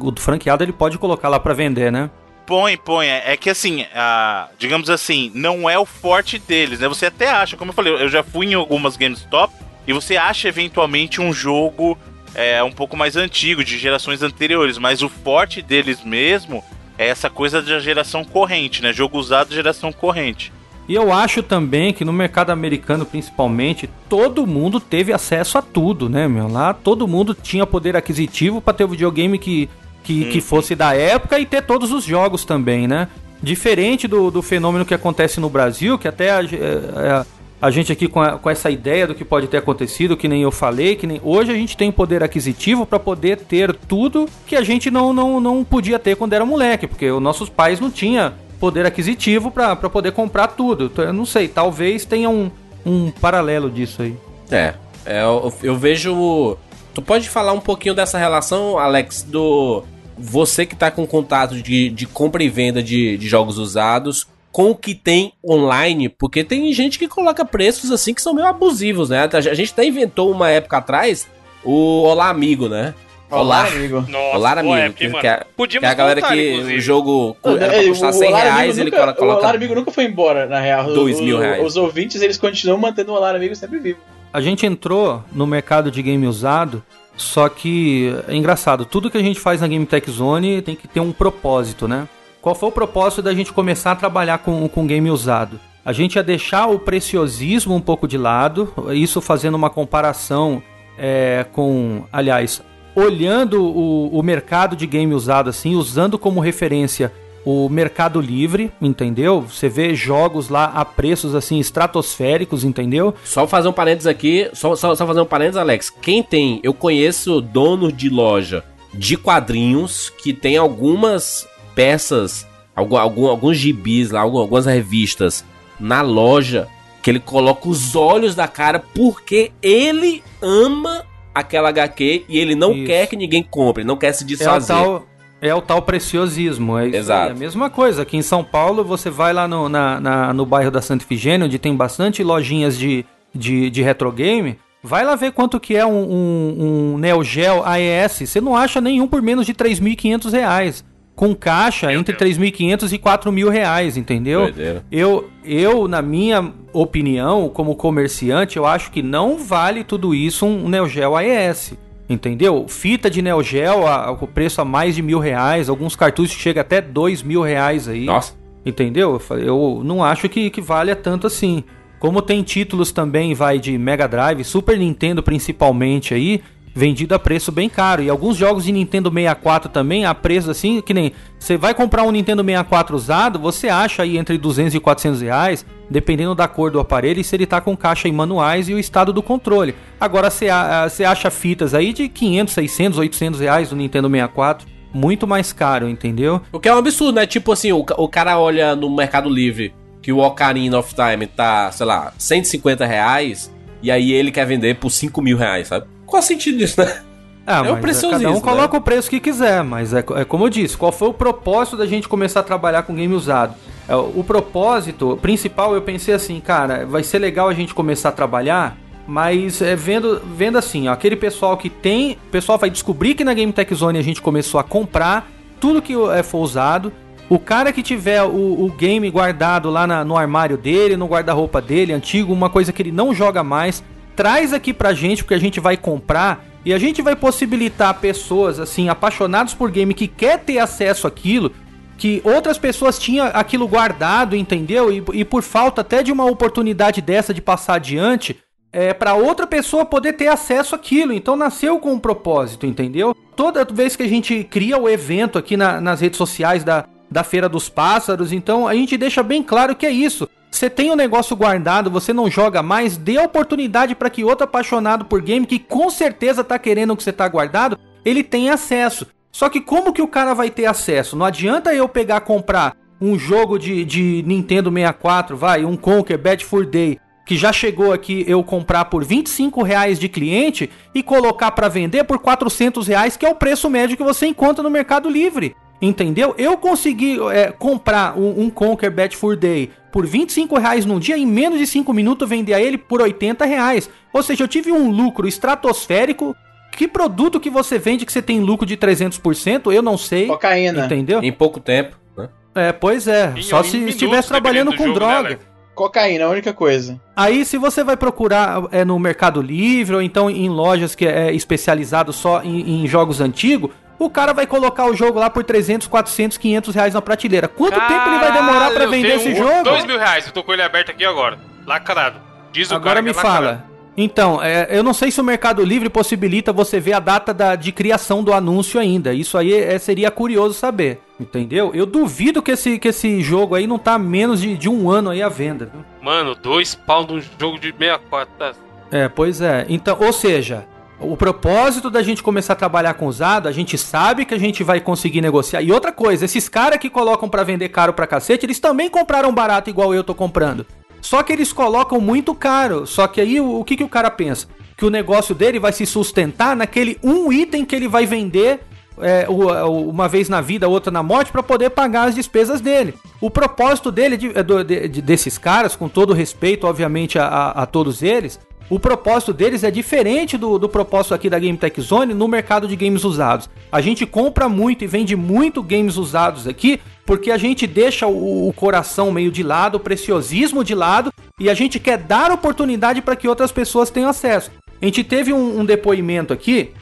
o, o franqueado ele pode colocar lá para vender, né? Põe, põe. É, é que assim, a, digamos assim, não é o forte deles, né? Você até acha, como eu falei, eu já fui em algumas GameStop e você acha eventualmente um jogo é, um pouco mais antigo, de gerações anteriores, mas o forte deles mesmo é essa coisa da geração corrente, né? Jogo usado geração corrente. E eu acho também que no mercado americano, principalmente, todo mundo teve acesso a tudo, né, meu? Lá todo mundo tinha poder aquisitivo para ter o videogame que que, hum. que fosse da época e ter todos os jogos também, né? Diferente do, do fenômeno que acontece no Brasil, que até a, a, é, é, a gente aqui com, a, com, essa ideia do que pode ter acontecido, que nem eu falei, que nem hoje a gente tem poder aquisitivo para poder ter tudo que a gente não, não, não podia ter quando era moleque, porque os nossos pais não tinham poder aquisitivo para poder comprar tudo. Então, eu não sei, talvez tenha um, um paralelo disso aí. É, é eu, eu vejo. Tu pode falar um pouquinho dessa relação, Alex, do você que está com contato de, de compra e venda de, de jogos usados com o que tem online, porque tem gente que coloca preços assim que são meio abusivos, né? A gente até inventou uma época atrás o Olá Amigo, né? Olá, amigo. Nossa, Olá, amigo. É, porque, que, é, que é a galera voltar, que inclusive. o jogo era pra custar 100 reais, ele nunca, coloca... O Olá, amigo nunca foi embora, na real. 2 mil reais. Os ouvintes, eles continuam mantendo o Olá, amigo sempre vivo. A gente entrou no mercado de game usado só que é engraçado, tudo que a gente faz na Game Tech Zone tem que ter um propósito, né? Qual foi o propósito da gente começar a trabalhar com, com game usado? A gente ia deixar o preciosismo um pouco de lado, isso fazendo uma comparação é, com, aliás, olhando o, o mercado de game usado assim, usando como referência o Mercado Livre, entendeu? Você vê jogos lá a preços assim estratosféricos, entendeu? Só fazer um parênteses aqui, só, só, só fazer um parênteses, Alex. Quem tem, eu conheço dono de loja de quadrinhos que tem algumas peças, algum, algum, alguns gibis lá, algumas revistas na loja que ele coloca os olhos da cara porque ele ama aquela HQ e ele não Isso. quer que ninguém compre, não quer se desfazer. É tal, é o tal preciosismo. É, Exato. é a mesma coisa. Aqui em São Paulo, você vai lá no, na, na, no bairro da Santa Ifigênia, onde tem bastante lojinhas de, de, de retrogame. Vai lá ver quanto que é um, um, um Neo Geo AES. Você não acha nenhum por menos de 3.500 reais. Com caixa Meu entre 3.500 e 4.000 reais, entendeu? Eu, eu, na minha opinião, como comerciante, eu acho que não vale tudo isso um Neo Geo AES. Entendeu? Fita de Neo Geo, a, o preço a mais de mil reais, alguns cartuchos chega até dois mil reais aí. Nossa. Entendeu? Eu não acho que, que valha tanto assim. Como tem títulos também, vai de Mega Drive, Super Nintendo principalmente aí, vendido a preço bem caro. E alguns jogos de Nintendo 64 também, a preço assim, que nem. Você vai comprar um Nintendo 64 usado, você acha aí entre 200 e 400 reais, dependendo da cor do aparelho e se ele tá com caixa em manuais e o estado do controle. Agora você acha fitas aí de 500, 600, 800 reais do Nintendo 64 muito mais caro, entendeu? O que é um absurdo, né? Tipo assim, o, o cara olha no Mercado Livre que o Ocarina of Time tá, sei lá, 150 reais, e aí ele quer vender por 5 mil reais, sabe? Qual o sentido disso, né? Ah, é o preciosismo. Cada um coloca né? o preço que quiser, mas é, é como eu disse, qual foi o propósito da gente começar a trabalhar com game usado? É, o propósito principal, eu pensei assim, cara, vai ser legal a gente começar a trabalhar, mas é vendo, vendo assim, ó, aquele pessoal que tem, o pessoal vai descobrir que na Game Tech Zone a gente começou a comprar tudo que é, for usado. O cara que tiver o, o game guardado lá na, no armário dele, no guarda-roupa dele, antigo, uma coisa que ele não joga mais, traz aqui pra gente, porque a gente vai comprar e a gente vai possibilitar pessoas, assim, apaixonados por game que quer ter acesso àquilo, que outras pessoas tinham aquilo guardado, entendeu? E, e por falta até de uma oportunidade dessa de passar adiante, é, para outra pessoa poder ter acesso àquilo. Então nasceu com um propósito, entendeu? Toda vez que a gente cria o evento aqui na, nas redes sociais da, da Feira dos Pássaros, então a gente deixa bem claro que é isso. Você tem o um negócio guardado, você não joga mais, dê oportunidade para que outro apaixonado por game, que com certeza tá querendo o que você tá guardado, ele tenha acesso. Só que como que o cara vai ter acesso? Não adianta eu pegar comprar um jogo de, de Nintendo 64, vai, um Conker Bad Fur Day, que já chegou aqui eu comprar por 25 reais de cliente e colocar para vender por 400 reais, que é o preço médio que você encontra no Mercado Livre. Entendeu? Eu consegui é, comprar um, um Conquer Bet for Day por 25 reais num dia, em menos de 5 minutos vender a ele por 80 reais. Ou seja, eu tive um lucro estratosférico. Que produto que você vende que você tem lucro de 300%? Eu não sei. Cocaína. Entendeu? Em pouco tempo. Né? É, pois é. Em- Só em se estivesse trabalhando com jogo, né, droga. Cocaína, a única coisa. Aí, se você vai procurar é, no Mercado Livre ou então em lojas que é especializado só em, em jogos antigos, o cara vai colocar o jogo lá por 300, 400, 500 reais na prateleira. Quanto tempo ele vai demorar pra Caralho, vender esse jogo? Dois mil reais, eu tô com ele aberto aqui agora. Lacrado. Diz o Agora cara me é fala. Então, é, eu não sei se o Mercado Livre possibilita você ver a data da- de criação do anúncio ainda. Isso aí é, seria curioso saber. Entendeu? Eu duvido que esse, que esse jogo aí não tá menos de, de um ano aí à venda. Mano, dois pau num jogo de 64. Tá? É, pois é. Então, ou seja, o propósito da gente começar a trabalhar com usado, a gente sabe que a gente vai conseguir negociar. E outra coisa, esses caras que colocam pra vender caro pra cacete, eles também compraram barato igual eu tô comprando. Só que eles colocam muito caro. Só que aí o, o que, que o cara pensa? Que o negócio dele vai se sustentar naquele um item que ele vai vender é, uma vez na vida, outra na morte, pra poder pagar as despesas dele. O propósito dele, de- é de- de- desses caras, com todo respeito, obviamente, a, a- a todos eles, o propósito deles é diferente do, do propósito aqui da Game Tech Zone no mercado de games usados. A gente compra muito e vende muito games usados aqui porque a gente deixa o, o coração meio de lado, o preciosismo de lado e a gente quer dar oportunidade para que outras pessoas tenham acesso. A gente teve um, um depoimento aqui,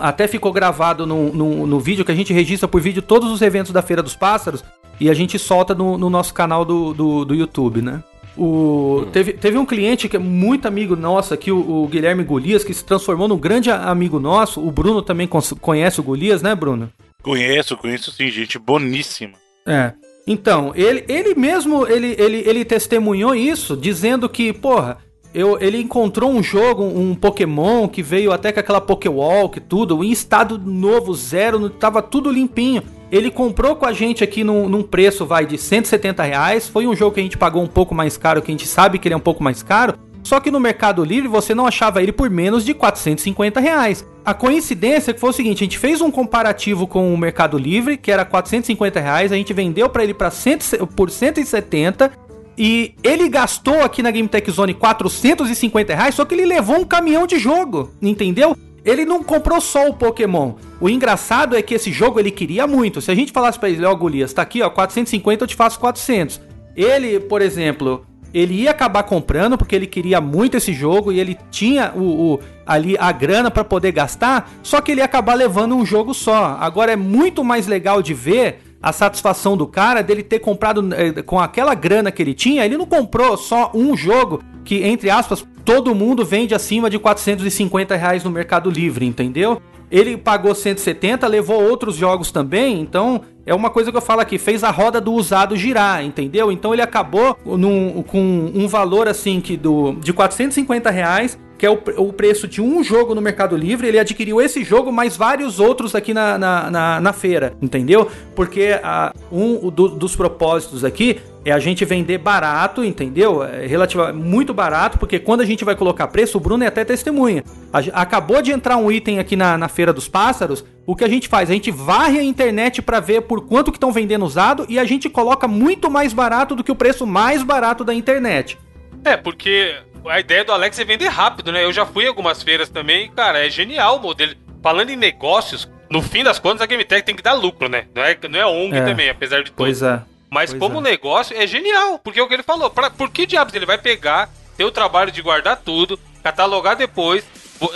até ficou gravado no, no, no vídeo, que a gente registra por vídeo todos os eventos da Feira dos Pássaros e a gente solta no, no nosso canal do, do, do YouTube, né? O, teve, teve um cliente que é muito amigo nosso aqui, o, o Guilherme Golias, que se transformou num grande amigo nosso. O Bruno também conhece o Golias, né, Bruno? Conheço, conheço sim, gente boníssima. É. Então, ele, ele mesmo, ele, ele, ele testemunhou isso, dizendo que, porra, eu, ele encontrou um jogo, um Pokémon, que veio até com aquela Pokéwalk, tudo, em estado novo, zero, tava tudo limpinho. Ele comprou com a gente aqui num, num preço, vai, de 170 reais. Foi um jogo que a gente pagou um pouco mais caro, que a gente sabe que ele é um pouco mais caro. Só que no Mercado Livre você não achava ele por menos de 450 reais. A coincidência foi o seguinte: a gente fez um comparativo com o Mercado Livre, que era 450 reais, a gente vendeu para ele pra 100, por 170 e ele gastou aqui na Game Tech Zone 450 reais, só que ele levou um caminhão de jogo, entendeu? Ele não comprou só o Pokémon. O engraçado é que esse jogo ele queria muito. Se a gente falasse pra ele, ó, Golias, tá aqui, ó, 450, eu te faço 400. Ele, por exemplo, ele ia acabar comprando porque ele queria muito esse jogo e ele tinha o, o- ali a grana pra poder gastar, só que ele ia acabar levando um jogo só. Agora é muito mais legal de ver a satisfação do cara dele ter comprado eh, com aquela grana que ele tinha, ele não comprou só um jogo que, entre aspas, todo mundo vende acima de 450 reais no Mercado Livre, entendeu? Ele pagou 170, levou outros jogos também, então é uma coisa que eu falo aqui, fez a roda do usado girar, entendeu? Então ele acabou num- com um valor assim que do de 450 reais, que é o, o preço de um jogo no Mercado Livre, ele adquiriu esse jogo mais vários outros aqui na, na, na, na feira, entendeu? Porque a, um do- dos propósitos aqui é a gente vender barato, entendeu? É relativamente muito barato, porque quando a gente vai colocar preço, o Bruno é até testemunha. A acabou de entrar um item aqui na, na Feira dos Pássaros, o que a gente faz? A gente varre a internet para ver por quanto que estão vendendo usado e a gente coloca muito mais barato do que o preço mais barato da internet. É, porque a ideia do Alex é vender rápido, né? Eu já fui em algumas feiras também cara, é genial o modelo. Falando em negócios, no fim das contas, a Game Tech tem que dar lucro, né? Não é, não é ONG É. também, apesar de tudo. Pois é. Mas Pois como é. negócio é genial, porque é o que ele falou. Pra, por que diabos ele vai pegar, ter o trabalho de guardar tudo, catalogar depois,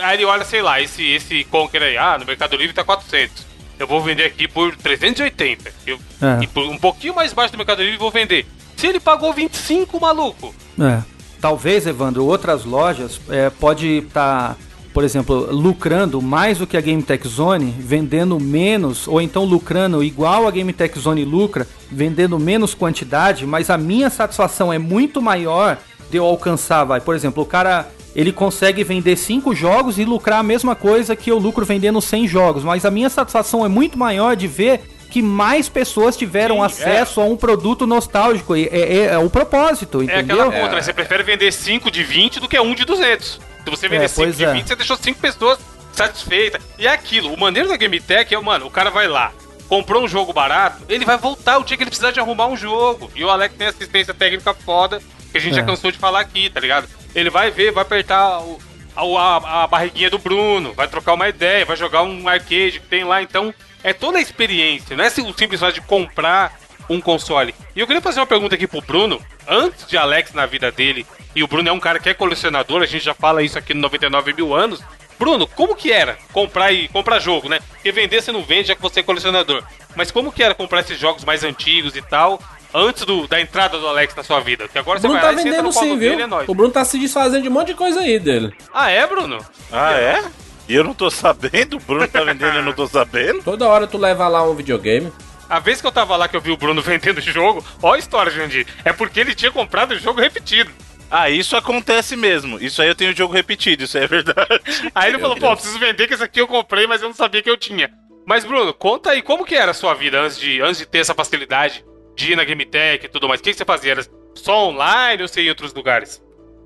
aí ele olha, sei lá, esse, esse Conquer aí, ah, no Mercado Livre tá 400. Eu vou vender aqui por 380. Eu, É. E por um pouquinho mais baixo do Mercado Livre vou vender. Se ele pagou 25, maluco. É. Talvez, Evandro, outras lojas é, pode estar, por exemplo, lucrando mais do que a Game Tech Zone, vendendo menos, ou então lucrando igual a Game Tech Zone lucra, vendendo menos quantidade, mas a minha satisfação é muito maior de eu alcançar, vai. Por exemplo, o cara ele consegue vender 5 jogos e lucrar a mesma coisa que eu lucro vendendo 100 jogos, mas a minha satisfação é muito maior de ver que mais pessoas tiveram Sim, acesso a um produto nostálgico. E É, é- é o propósito, É entendeu? aquela conta, né? Você prefere vender 5 de 20 do que um de 200. Se você vender É, 5 pois de é. 20, você deixou 5 pessoas satisfeitas. E é aquilo, o maneiro da Game Tech é, mano, o cara vai lá, comprou um jogo barato, ele vai voltar o dia que ele precisar de arrumar um jogo. E o Alex tem assistência técnica foda, que a gente É. já cansou de falar aqui, tá ligado? Ele vai ver, vai apertar o- a, a- a barriguinha do Bruno, vai trocar uma ideia, vai jogar um arcade que tem lá, então é toda a experiência, não é o simples fato de comprar um console. E eu queria fazer uma pergunta aqui pro Bruno, antes de Alex na vida dele, e o Bruno é um cara que é colecionador, a gente já fala isso aqui no 99 mil anos. Bruno, como que era comprar e comprar jogo, né? Porque vender você não vende, já que você é colecionador. Mas como que era comprar esses jogos mais antigos e tal, antes do, da entrada do Alex na sua vida? Porque agora O Bruno você tá vai lá senta vendendo sim, dele, viu? é. O Bruno tá se desfazendo de um monte de coisa aí dele. Ah, é, Bruno? Ah, é? E eu não tô sabendo? O Bruno tá vendendo e eu não tô sabendo? Toda hora tu leva lá um videogame. A vez que eu tava lá que eu vi o Bruno vendendo o jogo, ó a história, Jandir. É porque ele tinha comprado o jogo repetido. Ah, isso acontece mesmo. Isso aí eu tenho jogo repetido, isso aí é verdade. Aí ele Meu falou, pô, preciso vender que esse aqui eu comprei, mas eu não sabia que eu tinha. Mas, Bruno, conta aí como que era a sua vida antes de, antes de ter essa facilidade de ir na Game Tech e tudo mais. O que, que você fazia? Era só online ou você ia em outros lugares?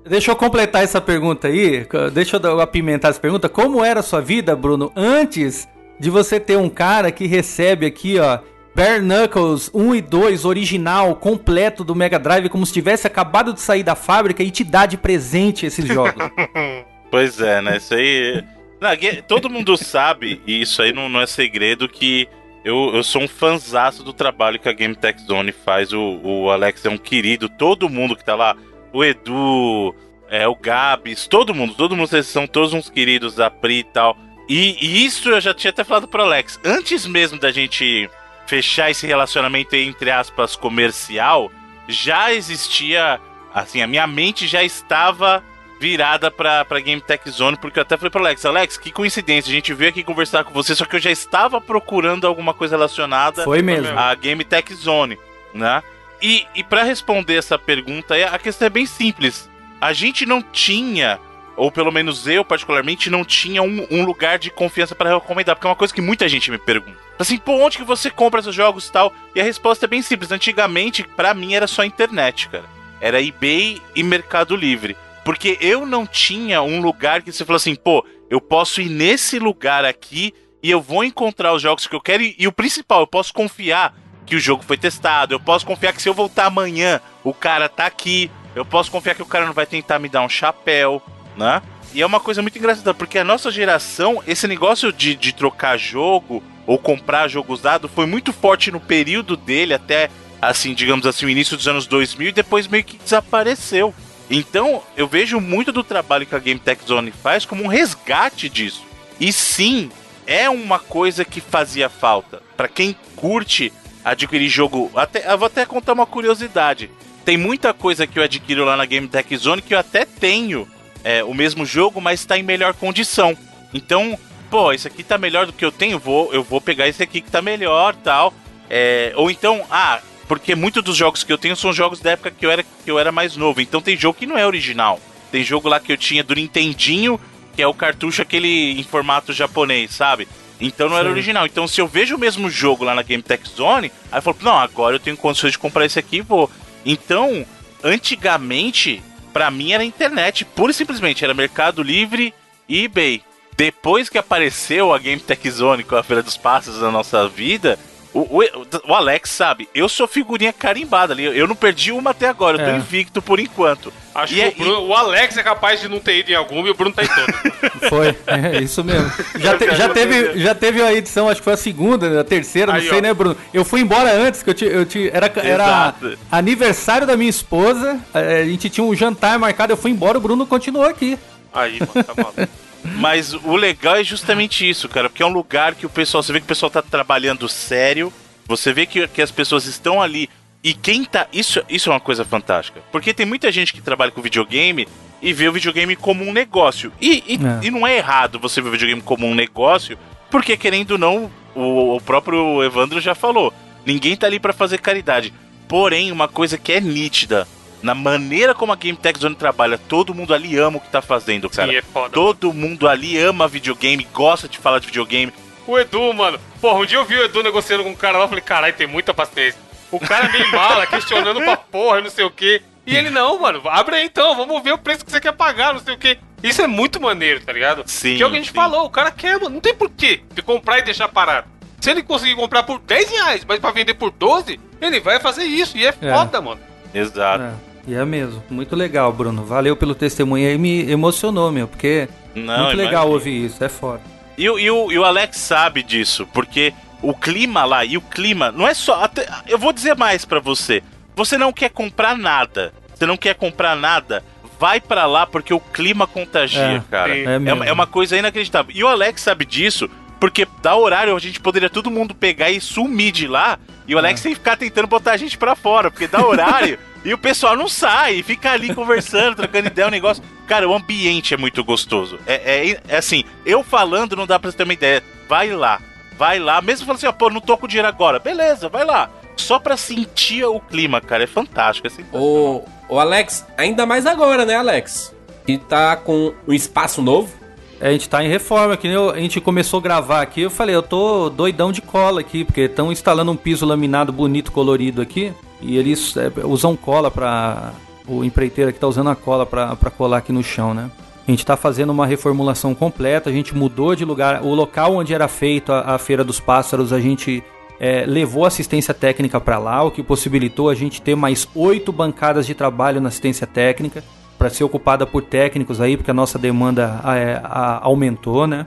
Deixa eu completar essa pergunta aí. Deixa eu apimentar essa pergunta. Como era a sua vida, Bruno, antes de você ter um cara que recebe aqui, ó, Bare Knuckles 1 e 2 original, completo do Mega Drive, como se tivesse acabado de sair da fábrica e te dá de presente esses jogos? Pois é, né? Isso aí. Não, todo mundo sabe, e isso aí não, não é segredo, que eu, eu sou um fanzaço do trabalho que a Game Tech Zone faz. O, o Alex é um querido, todo mundo que tá lá, o Edu, é, o Gabs, todo mundo, todo mundo, vocês são todos uns queridos, a Pri e tal. E, e isso eu já tinha até falado pro Alex. Antes mesmo da gente fechar esse relacionamento, entre aspas, comercial, já existia. Assim, a minha mente já estava virada pra, pra Game Tech Zone, porque eu até falei pro Alex, Alex, que coincidência, a gente veio aqui conversar com você, só que eu já estava procurando alguma coisa relacionada Foi mesmo. à Game Tech Zone, né? E, e para responder essa pergunta, aí, a questão é bem simples. A gente não tinha, ou pelo menos eu particularmente, não tinha um, um lugar de confiança para recomendar, porque é uma coisa que muita gente me pergunta. Assim, pô, onde que você compra esses jogos e tal? E a resposta é bem simples. Antigamente, pra mim, era só internet, cara. Era eBay e Mercado Livre. Porque eu não tinha um lugar que você falou assim, pô, eu posso ir nesse lugar aqui e eu vou encontrar os jogos que eu quero. E, e o principal, eu posso confiar que o jogo foi testado. Eu posso confiar que se eu voltar amanhã, o cara tá aqui. Eu posso confiar que o cara não vai tentar me dar um chapéu, né? E é uma coisa muito engraçada, porque a nossa geração, esse negócio de, de trocar jogo ou comprar jogo usado foi muito forte no período dele, até, assim, digamos assim, o início dos anos 2000 e depois meio que desapareceu. Então, eu vejo muito do trabalho que a Game Tech Zone faz como um resgate disso. E sim, é uma coisa que fazia falta. Pra quem curte adquirir jogo, até, eu vou até contar uma curiosidade. Tem muita coisa que eu adquiro lá na Game Tech Zone que eu até tenho é, o mesmo jogo, mas está em melhor condição. Então, pô, esse aqui tá melhor do que eu tenho, vou, eu vou pegar esse aqui que tá melhor, tal. É, ou então, ah, porque muitos dos jogos que eu tenho são jogos da época que eu era que eu era mais novo. Então tem jogo que não é original. Tem jogo lá que eu tinha do Nintendinho, que é o cartucho aquele em formato japonês, sabe? Então não era Sim. original. Então se eu vejo o mesmo jogo lá na Game Tech Zone, aí eu falo, não, agora eu tenho condições de comprar esse aqui e vou. Então, antigamente, pra mim era internet, pura e simplesmente, era Mercado Livre e eBay. Depois que apareceu a Game Tech Zone com a Feira dos Passos na nossa vida, o, o- o Alex sabe, eu sou figurinha carimbada ali. Eu não perdi uma até agora, eu tô É. invicto por enquanto. Acho E é- que o, Bruno- o Alex é capaz de não ter ido em alguma e o Bruno tá em todas. Foi, é isso mesmo. Já, te- já, teve, já teve a edição, acho que foi a segunda, a terceira, não Aí, sei, ó. né, Bruno? Eu fui embora antes, que eu, te, eu te, era, era Exato. aniversário da minha esposa, eh, a gente tinha um jantar marcado, eu fui embora, o Bruno continuou aqui. Aí, mano, tá maluco. Mas o legal é justamente isso, cara, porque é um lugar que o pessoal, você vê que o pessoal tá trabalhando sério, você vê que, que as pessoas estão ali e quem tá, isso, isso é uma coisa fantástica, porque tem muita gente que trabalha com videogame e vê o videogame como um negócio. E, e, É. e não é errado você ver o videogame como um negócio, porque querendo ou não, o, o próprio Evandro já falou, ninguém tá ali pra fazer caridade. Porém, uma coisa que é nítida, na maneira como a Game Tech Zone trabalha, todo mundo ali ama o que tá fazendo, cara. É foda. Todo mundo ali ama videogame, gosta de falar de videogame. O Edu, mano. Porra, um dia eu vi o Edu negociando com um cara lá, eu falei, caralho, tem muita paciência. O cara meio mala, questionando pra porra, não sei o quê. E ele, não, mano, abre aí então, vamos ver o preço que você quer pagar, não sei o quê. Isso é muito maneiro, tá ligado? Sim, Que é o que a gente sim. falou, o cara quer, mano, não tem porquê de comprar e deixar parado. Se ele conseguir comprar por 10 reais, mas pra vender por 12, ele vai fazer isso. E é, É. foda, mano. Exato. É, e é mesmo, muito legal, Bruno. Valeu pelo testemunho aí, me emocionou, meu, porque Não, muito legal imagina. ouvir isso, é foda. E, o- e o, e o Alex sabe disso, porque o clima lá e o clima não é só. Até, eu vou dizer mais para você. Você não quer comprar nada. Você não quer comprar nada. Vai para lá porque o clima contagia, É, cara. É É, mesmo. é uma coisa inacreditável. E o Alex sabe disso, porque dá horário a gente poderia todo mundo pegar e sumir de lá. E o Alex tem que ficar tentando botar a gente pra fora, porque dá horário e o pessoal não sai, fica ali conversando, trocando ideia, o negócio. Cara, o ambiente é muito gostoso. É, é- é assim, eu falando não dá pra você ter uma ideia. Vai lá, vai lá. Mesmo falando assim, ó, pô, não tô com dinheiro agora. Beleza, vai lá. Só pra sentir o clima, cara. É fantástico. É. Ô, ô Alex, ainda mais agora, né, Alex? Que tá com um espaço novo. É, a gente tá em reforma, que nem eu- a gente começou a gravar aqui, eu falei, eu tô doidão de cola aqui, porque estão instalando um piso laminado bonito, colorido aqui, e eles é, usam cola pra... O empreiteiro aqui tá usando a cola pra colar aqui no chão, né? A gente tá fazendo uma reformulação completa, a gente mudou de lugar, o local onde era feito a, a Feira dos Pássaros, a gente é, levou assistência técnica para lá, o que possibilitou a gente ter mais oito bancadas de trabalho na assistência técnica para ser ocupada por técnicos aí, porque a nossa demanda é, a- aumentou, né?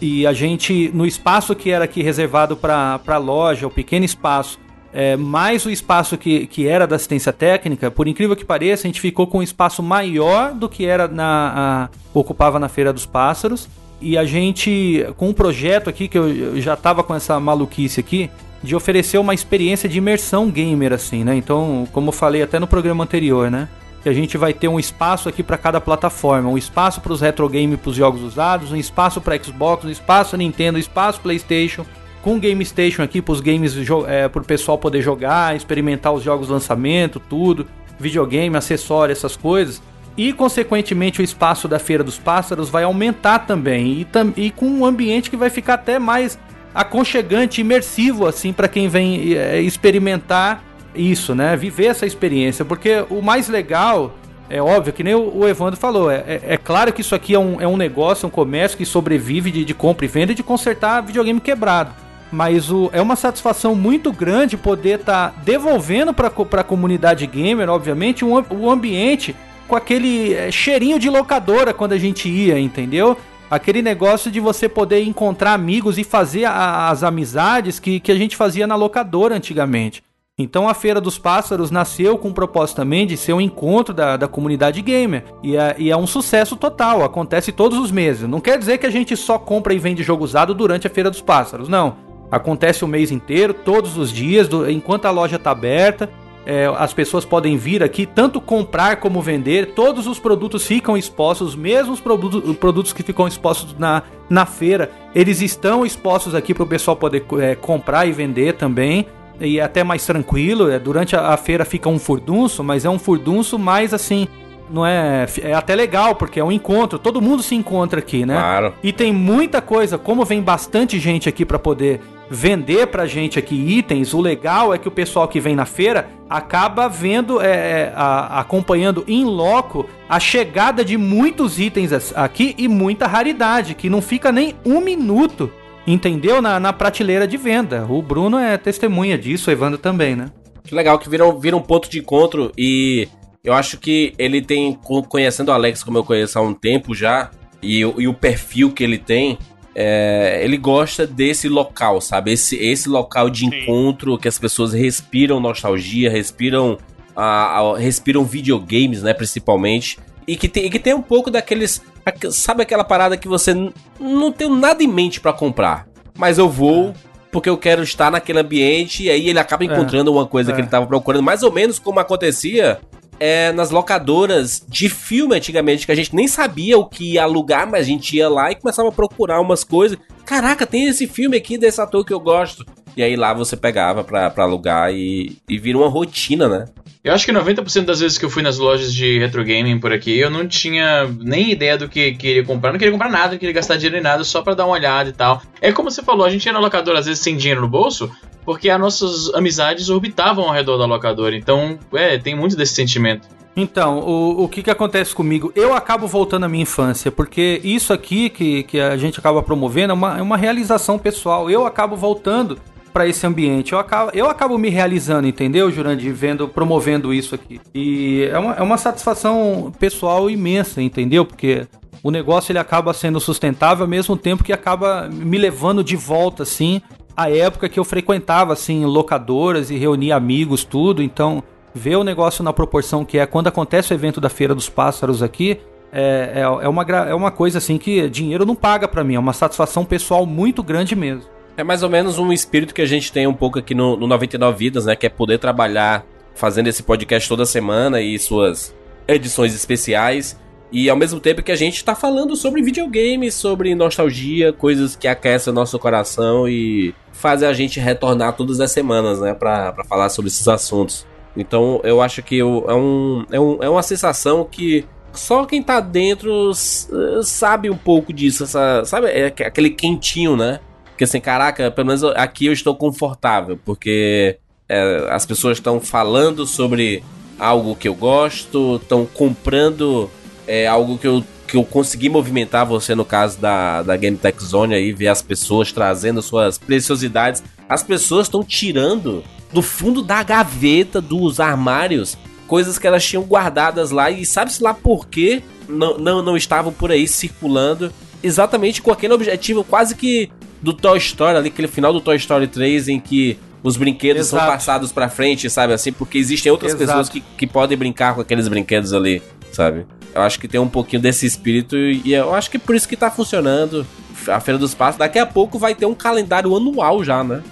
E a gente, no espaço que era aqui reservado para a loja, o pequeno espaço, é, mais o espaço que, que era da assistência técnica, por incrível que pareça, a gente ficou com um espaço maior do que era na a- ocupava na Feira dos Pássaros. E a gente, com um projeto aqui, que eu, eu já tava com essa maluquice aqui, de oferecer uma experiência de imersão gamer, assim, né? Então, como eu falei até no programa anterior, né? Que a gente vai ter um espaço aqui para cada plataforma, um espaço para os retro games, para os jogos usados, um espaço para Xbox, um espaço Nintendo, um espaço PlayStation, com Game Station aqui para os games, é, para o pessoal poder jogar, experimentar os jogos de lançamento, tudo, videogame, acessório, essas coisas. E, consequentemente, o espaço da Feira dos Pássaros vai aumentar também. E, tam e com um ambiente que vai ficar até mais aconchegante, imersivo, assim, para quem vem é, experimentar isso, né? Viver essa experiência. Porque o mais legal, é óbvio, que nem o o Evandro falou, é, é- é claro que isso aqui é um, é um negócio, é um comércio que sobrevive de, de compra e venda e de consertar videogame quebrado. Mas o, é uma satisfação muito grande poder estar devolvendo para a comunidade gamer, obviamente, um, am- o ambiente com aquele é, cheirinho de locadora quando a gente ia, entendeu? Aquele negócio de você poder encontrar amigos e fazer a- as amizades que, que a gente fazia na locadora antigamente. Então a Feira dos Pássaros nasceu com o propósito também de ser um encontro da, da comunidade gamer. E é, e é um sucesso total, acontece todos os meses. Não quer dizer que a gente só compra e vende jogo usado durante a Feira dos Pássaros, não. Acontece o mês inteiro, todos os dias, do- enquanto a loja está aberta. É, as pessoas podem vir aqui tanto comprar como vender. Todos os produtos ficam expostos, os mesmos produtos, produtos que ficam expostos na, na feira, eles estão expostos aqui para o pessoal poder é, comprar e vender também. E é até mais tranquilo. é, durante a, a feira fica um furdunço, mas é um furdunço mais assim. Não é. É até legal, porque é um encontro. Todo mundo se encontra aqui, né? Claro. E tem muita coisa, como vem bastante gente aqui para poder vender pra gente aqui itens, o legal é que o pessoal que vem na feira acaba vendo, é, a- acompanhando em loco a chegada de muitos itens aqui e muita raridade, que não fica nem um minuto, entendeu? Na, na prateleira de venda. O Bruno é testemunha disso, o Evandro também, né? Que legal que vira, vira um ponto de encontro e eu acho que ele tem, co- conhecendo o Alex como eu conheço há um tempo já, e, e o perfil que ele tem, é, ele gosta desse local, sabe? Esse, esse local de Sim. encontro que as pessoas respiram nostalgia, respiram, a, a- respiram videogames, né, principalmente. E que, tem, e que tem um pouco daqueles. aque- Sabe aquela parada que você não tem nada em mente pra comprar, mas eu vou porque eu quero estar naquele ambiente e aí ele acaba encontrando uma coisa que É. ele tava procurando, mais ou menos como acontecia é, nas locadoras de filme antigamente, que a gente nem sabia o que ia alugar, mas a gente ia lá e começava a procurar umas coisas. Caraca, tem esse filme aqui desse ator que eu gosto. E aí lá você pegava pra, pra alugar e, e vira uma rotina, né? Eu acho que 90% das vezes que eu fui nas lojas de retro gaming por aqui, eu não tinha nem ideia do que queria comprar. Não queria comprar nada, não queria gastar dinheiro em nada, só pra dar uma olhada e tal. É como você falou, a gente ia na locadora às vezes sem dinheiro no bolso, porque as nossas amizades orbitavam ao redor da locadora. Então, é, tem muito desse sentimento. Então, o, o que que acontece comigo? Eu acabo voltando à minha infância, porque isso aqui que, que a gente acaba promovendo é uma, é uma realização pessoal. Eu acabo voltando para esse ambiente. Eu acabo, eu acabo me realizando, entendeu, Jurandir? Vendo, promovendo isso aqui. E é uma, é uma satisfação pessoal imensa, entendeu? Porque o negócio ele acaba sendo sustentável ao mesmo tempo que acaba me levando de volta, assim, a época que eu frequentava, assim, locadoras e reunia amigos, tudo. Então, ver o negócio na proporção que é quando acontece o evento da Feira dos Pássaros aqui, é, é, é, uma, é uma coisa assim que dinheiro não paga para mim, é uma satisfação pessoal muito grande mesmo. É mais ou menos um espírito que a gente tem um pouco aqui no, no 99 Vidas, né? Que é poder trabalhar fazendo esse podcast toda semana e suas edições especiais. E ao mesmo tempo que a gente tá falando sobre videogames, sobre nostalgia, coisas que aquecem o nosso coração e fazem a gente retornar todas as semanas, né? Pra, pra falar sobre esses assuntos. Então eu acho que eu, é, um, é, um, é uma sensação que só quem tá dentro sabe um pouco disso, essa, sabe? É aquele quentinho, né? Porque assim, caraca, pelo menos aqui eu estou confortável, porque é, as pessoas estão falando sobre algo que eu gosto, estão comprando é, algo que eu, que eu consegui movimentar, você no caso da, da Game Tech Zone aí, ver as pessoas trazendo suas preciosidades. As pessoas estão tirando do fundo da gaveta dos armários coisas que elas tinham guardadas lá e sabe-se lá por quê não, não, não estavam por aí circulando exatamente com aquele objetivo quase que do Toy Story, ali, aquele final do Toy Story 3 em que os brinquedos Exato. são passados para frente, sabe assim? Porque existem outras Exato. pessoas que, que podem brincar com aqueles brinquedos ali, sabe? Eu acho que tem um pouquinho desse espírito e eu acho que por isso que tá funcionando a Feira dos Passos. Daqui a pouco vai ter um calendário anual já, né?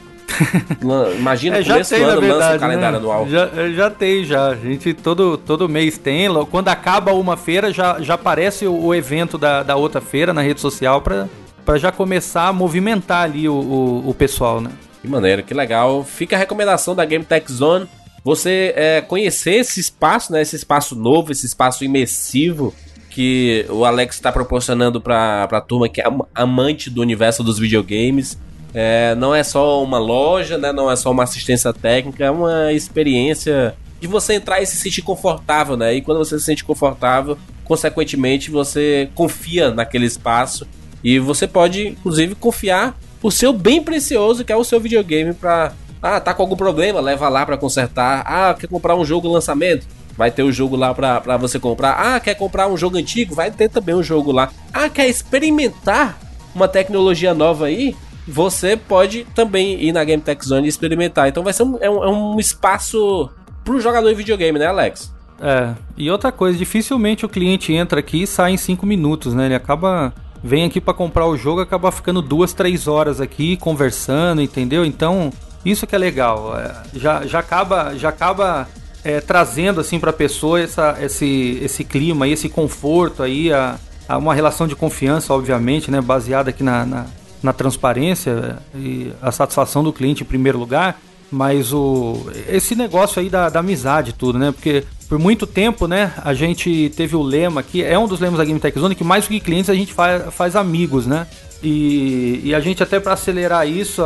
Imagina, é, já começo tem, do ano verdade, lança um calendário né? anual. Já, é, já tem, já. A gente todo, todo mês tem. Quando acaba uma feira, já, já aparece o, evento da, da outra feira na rede social para para já começar a movimentar ali o, o, o, pessoal, né? Que maneira, que legal. Fica a recomendação da Game Tech Zone. Você é, conhecer esse espaço, né? Esse espaço novo, esse espaço imersivo que o Alex está proporcionando para a turma que é amante do universo dos videogames. É, não é só uma loja, né? Não é só uma assistência técnica, é uma experiência de você entrar e se sentir confortável, né? E quando você se sente confortável, consequentemente você confia naquele espaço e você pode, inclusive, confiar o seu bem precioso, que é o seu videogame, pra. Ah, tá com algum problema, leva lá para consertar. Ah, quer comprar um jogo lançamento? Vai ter o um jogo lá pra, pra você comprar. Ah, quer comprar um jogo antigo? Vai ter também um jogo lá. Ah, quer experimentar uma tecnologia nova aí? Você pode também ir na Game Tech Zone e experimentar. Então vai ser um, é um, é um espaço pro jogador de videogame, né, Alex? É, e outra coisa, dificilmente o cliente entra aqui e sai em 5 minutos, né? Ele acaba vem aqui para comprar o jogo acaba ficando duas, três horas aqui conversando, entendeu? Então, isso que é legal. É, já, já acaba, já acaba é, trazendo assim para a pessoa essa, esse, esse clima, esse conforto aí, a, a, uma relação de confiança, obviamente, né, baseada aqui na, na, na transparência e a satisfação do cliente em primeiro lugar. Mas o esse negócio aí da, da amizade tudo, né? Porque por muito tempo, né, a gente teve o lema que é um dos lemas da Game Tech Zone que mais do que clientes a gente faz, faz amigos, né? E, e a gente até para acelerar isso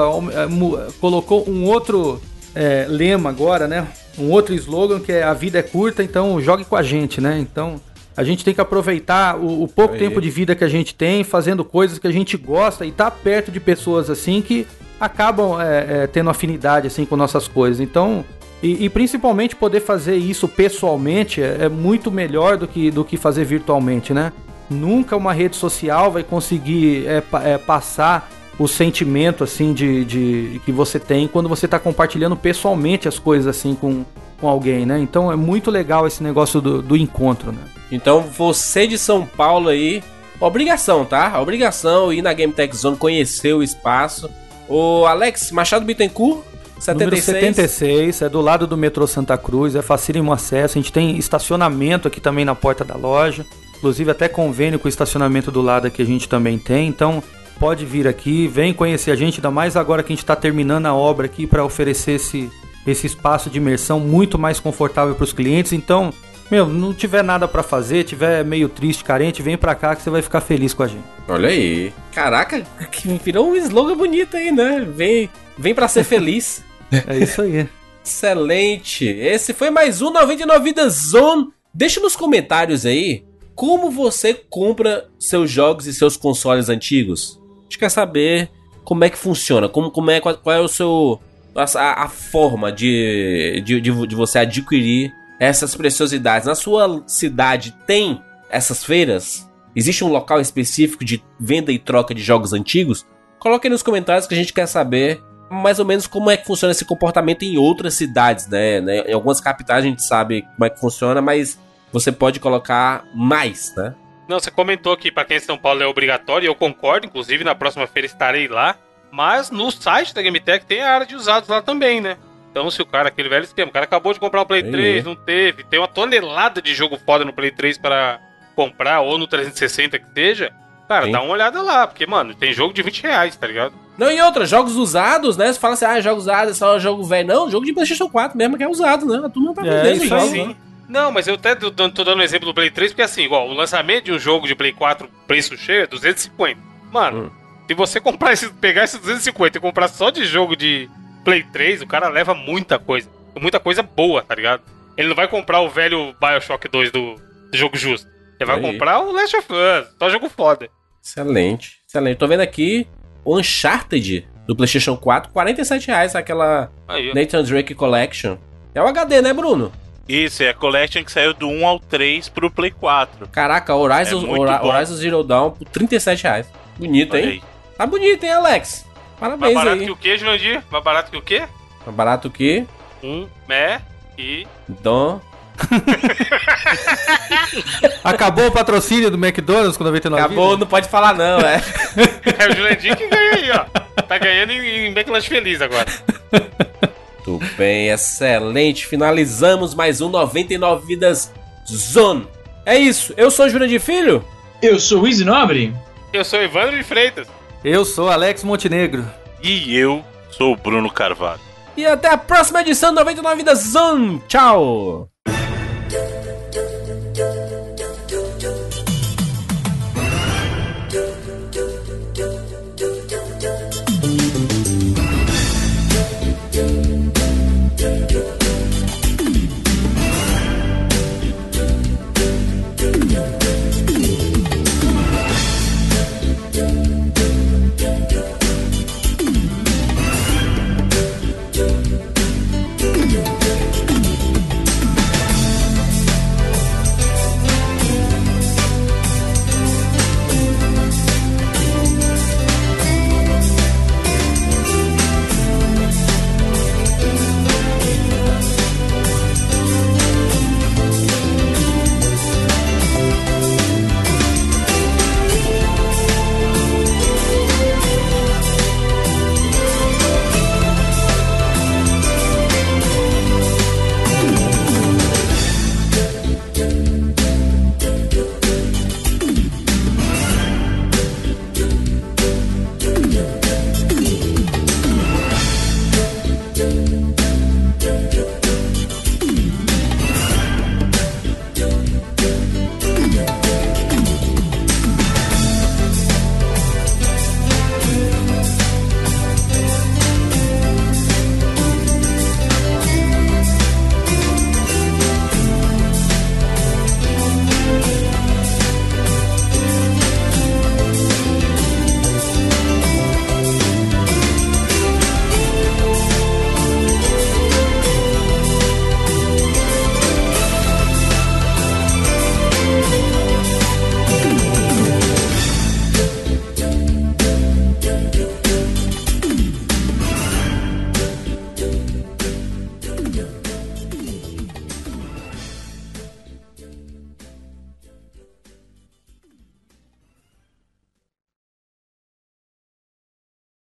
colocou um outro é, lema agora, né? Um outro slogan que é a vida é curta, então jogue com a gente, né? Então a gente tem que aproveitar o, o pouco tempo de vida que a gente tem fazendo coisas que a gente gosta e tá perto de pessoas assim que acabam é, é, tendo afinidade assim com nossas coisas. Então, e, e principalmente poder fazer isso pessoalmente é, é, muito melhor do que, do que fazer virtualmente, né? Nunca uma rede social vai conseguir é, é, passar o sentimento assim de, de que você tem quando você está compartilhando pessoalmente as coisas assim com, com alguém, né? Então é muito legal esse negócio do, do encontro, né? Então você de São Paulo aí, obrigação, tá? Obrigação ir na Game Tech Zone, conhecer o espaço o Alex Machado Bittencourt, 76. Número 76, é do lado do metrô Santa Cruz, é facílimo acesso. A gente tem estacionamento aqui também na porta da loja. Inclusive até convênio com o estacionamento do lado aqui a gente também tem. Então pode vir aqui, vem conhecer a gente, ainda mais agora que a gente está terminando a obra aqui para oferecer esse, esse espaço de imersão muito mais confortável para os clientes. Então meu, não tiver nada para fazer, tiver meio triste, carente, vem pra cá que você vai ficar feliz com a gente. Olha aí. Caraca, que virou um slogan bonito aí, né? Vem, vem pra ser feliz. é isso aí. Excelente. Esse foi mais um 99 Vidas Zone. Deixa nos comentários aí como você compra seus jogos e seus consoles antigos. A gente quer saber como é que funciona, como, como é, qual, qual é o seu a, a forma de, de, de, de você adquirir essas preciosidades. Na sua cidade tem essas feiras? Existe um local específico de venda e troca de jogos antigos? Coloque aí nos comentários que a gente quer saber mais ou menos como é que funciona esse comportamento em outras cidades, né? Em algumas capitais a gente sabe como é que funciona, mas você pode colocar mais, né? Não, você comentou que para quem é São Paulo é obrigatório, e eu concordo, inclusive na próxima feira estarei lá. Mas no site da GameTech tem a área de usados lá também, né? Então, se o cara, aquele velho esquema, o cara acabou de comprar um Play 3, não teve, tem uma tonelada de jogo foda no Play 3 para comprar, ou no 360 que seja, cara, Sim. dá uma olhada lá, porque, mano, tem jogo de 20 reais, tá ligado? Não, e outra, jogos usados, né? Você fala assim, ah, jogos usados, é só jogo velho. Não, jogo de PlayStation 4 mesmo que é usado, né? A turma tá é, vendendo aí. Né? Não, mas eu até tô dando um exemplo do Play 3, porque assim, igual, o lançamento de um jogo de Play 4 preço cheio é 250. Mano, hum. se você comprar esse, pegar esses 250 e comprar só de jogo de Play 3, o cara leva muita coisa. Muita coisa boa, tá ligado? Ele não vai comprar o velho Bioshock 2 do, do jogo justo. Ele vai comprar o Last of Us, só jogo foda. Excelente, excelente. Tô vendo aqui o Uncharted do PlayStation 4, 47 reais aquela Aí, Nathan Drake Collection. É o HD, né, Bruno? Isso, é a Collection que saiu do 1 ao 3 pro Play 4. Caraca, Horizon, é Horizon Zero Dawn por 37 reais. Bonito, Olha hein? Aí. Tá bonito, hein, Alex? Parabéns aí. Mais barato aí. que o quê, Jurandir? Mais barato que o quê? Mais barato que... Um, mé e... Então... Acabou o patrocínio do McDonald's com 99 Acabou, não pode falar não, é. é o Jurandir que ganha aí, ó. Tá ganhando em, em McLanche Feliz agora. Muito bem, excelente. Finalizamos mais um 99 Vidas Zone. É isso, eu sou Jurandir Filho. Eu sou o Easy Nobre. Eu sou Evandro de Freitas. Eu sou Alex Montenegro. E eu sou o Bruno Carvalho. E até a próxima edição do 99 Vidas Zone. Tchau.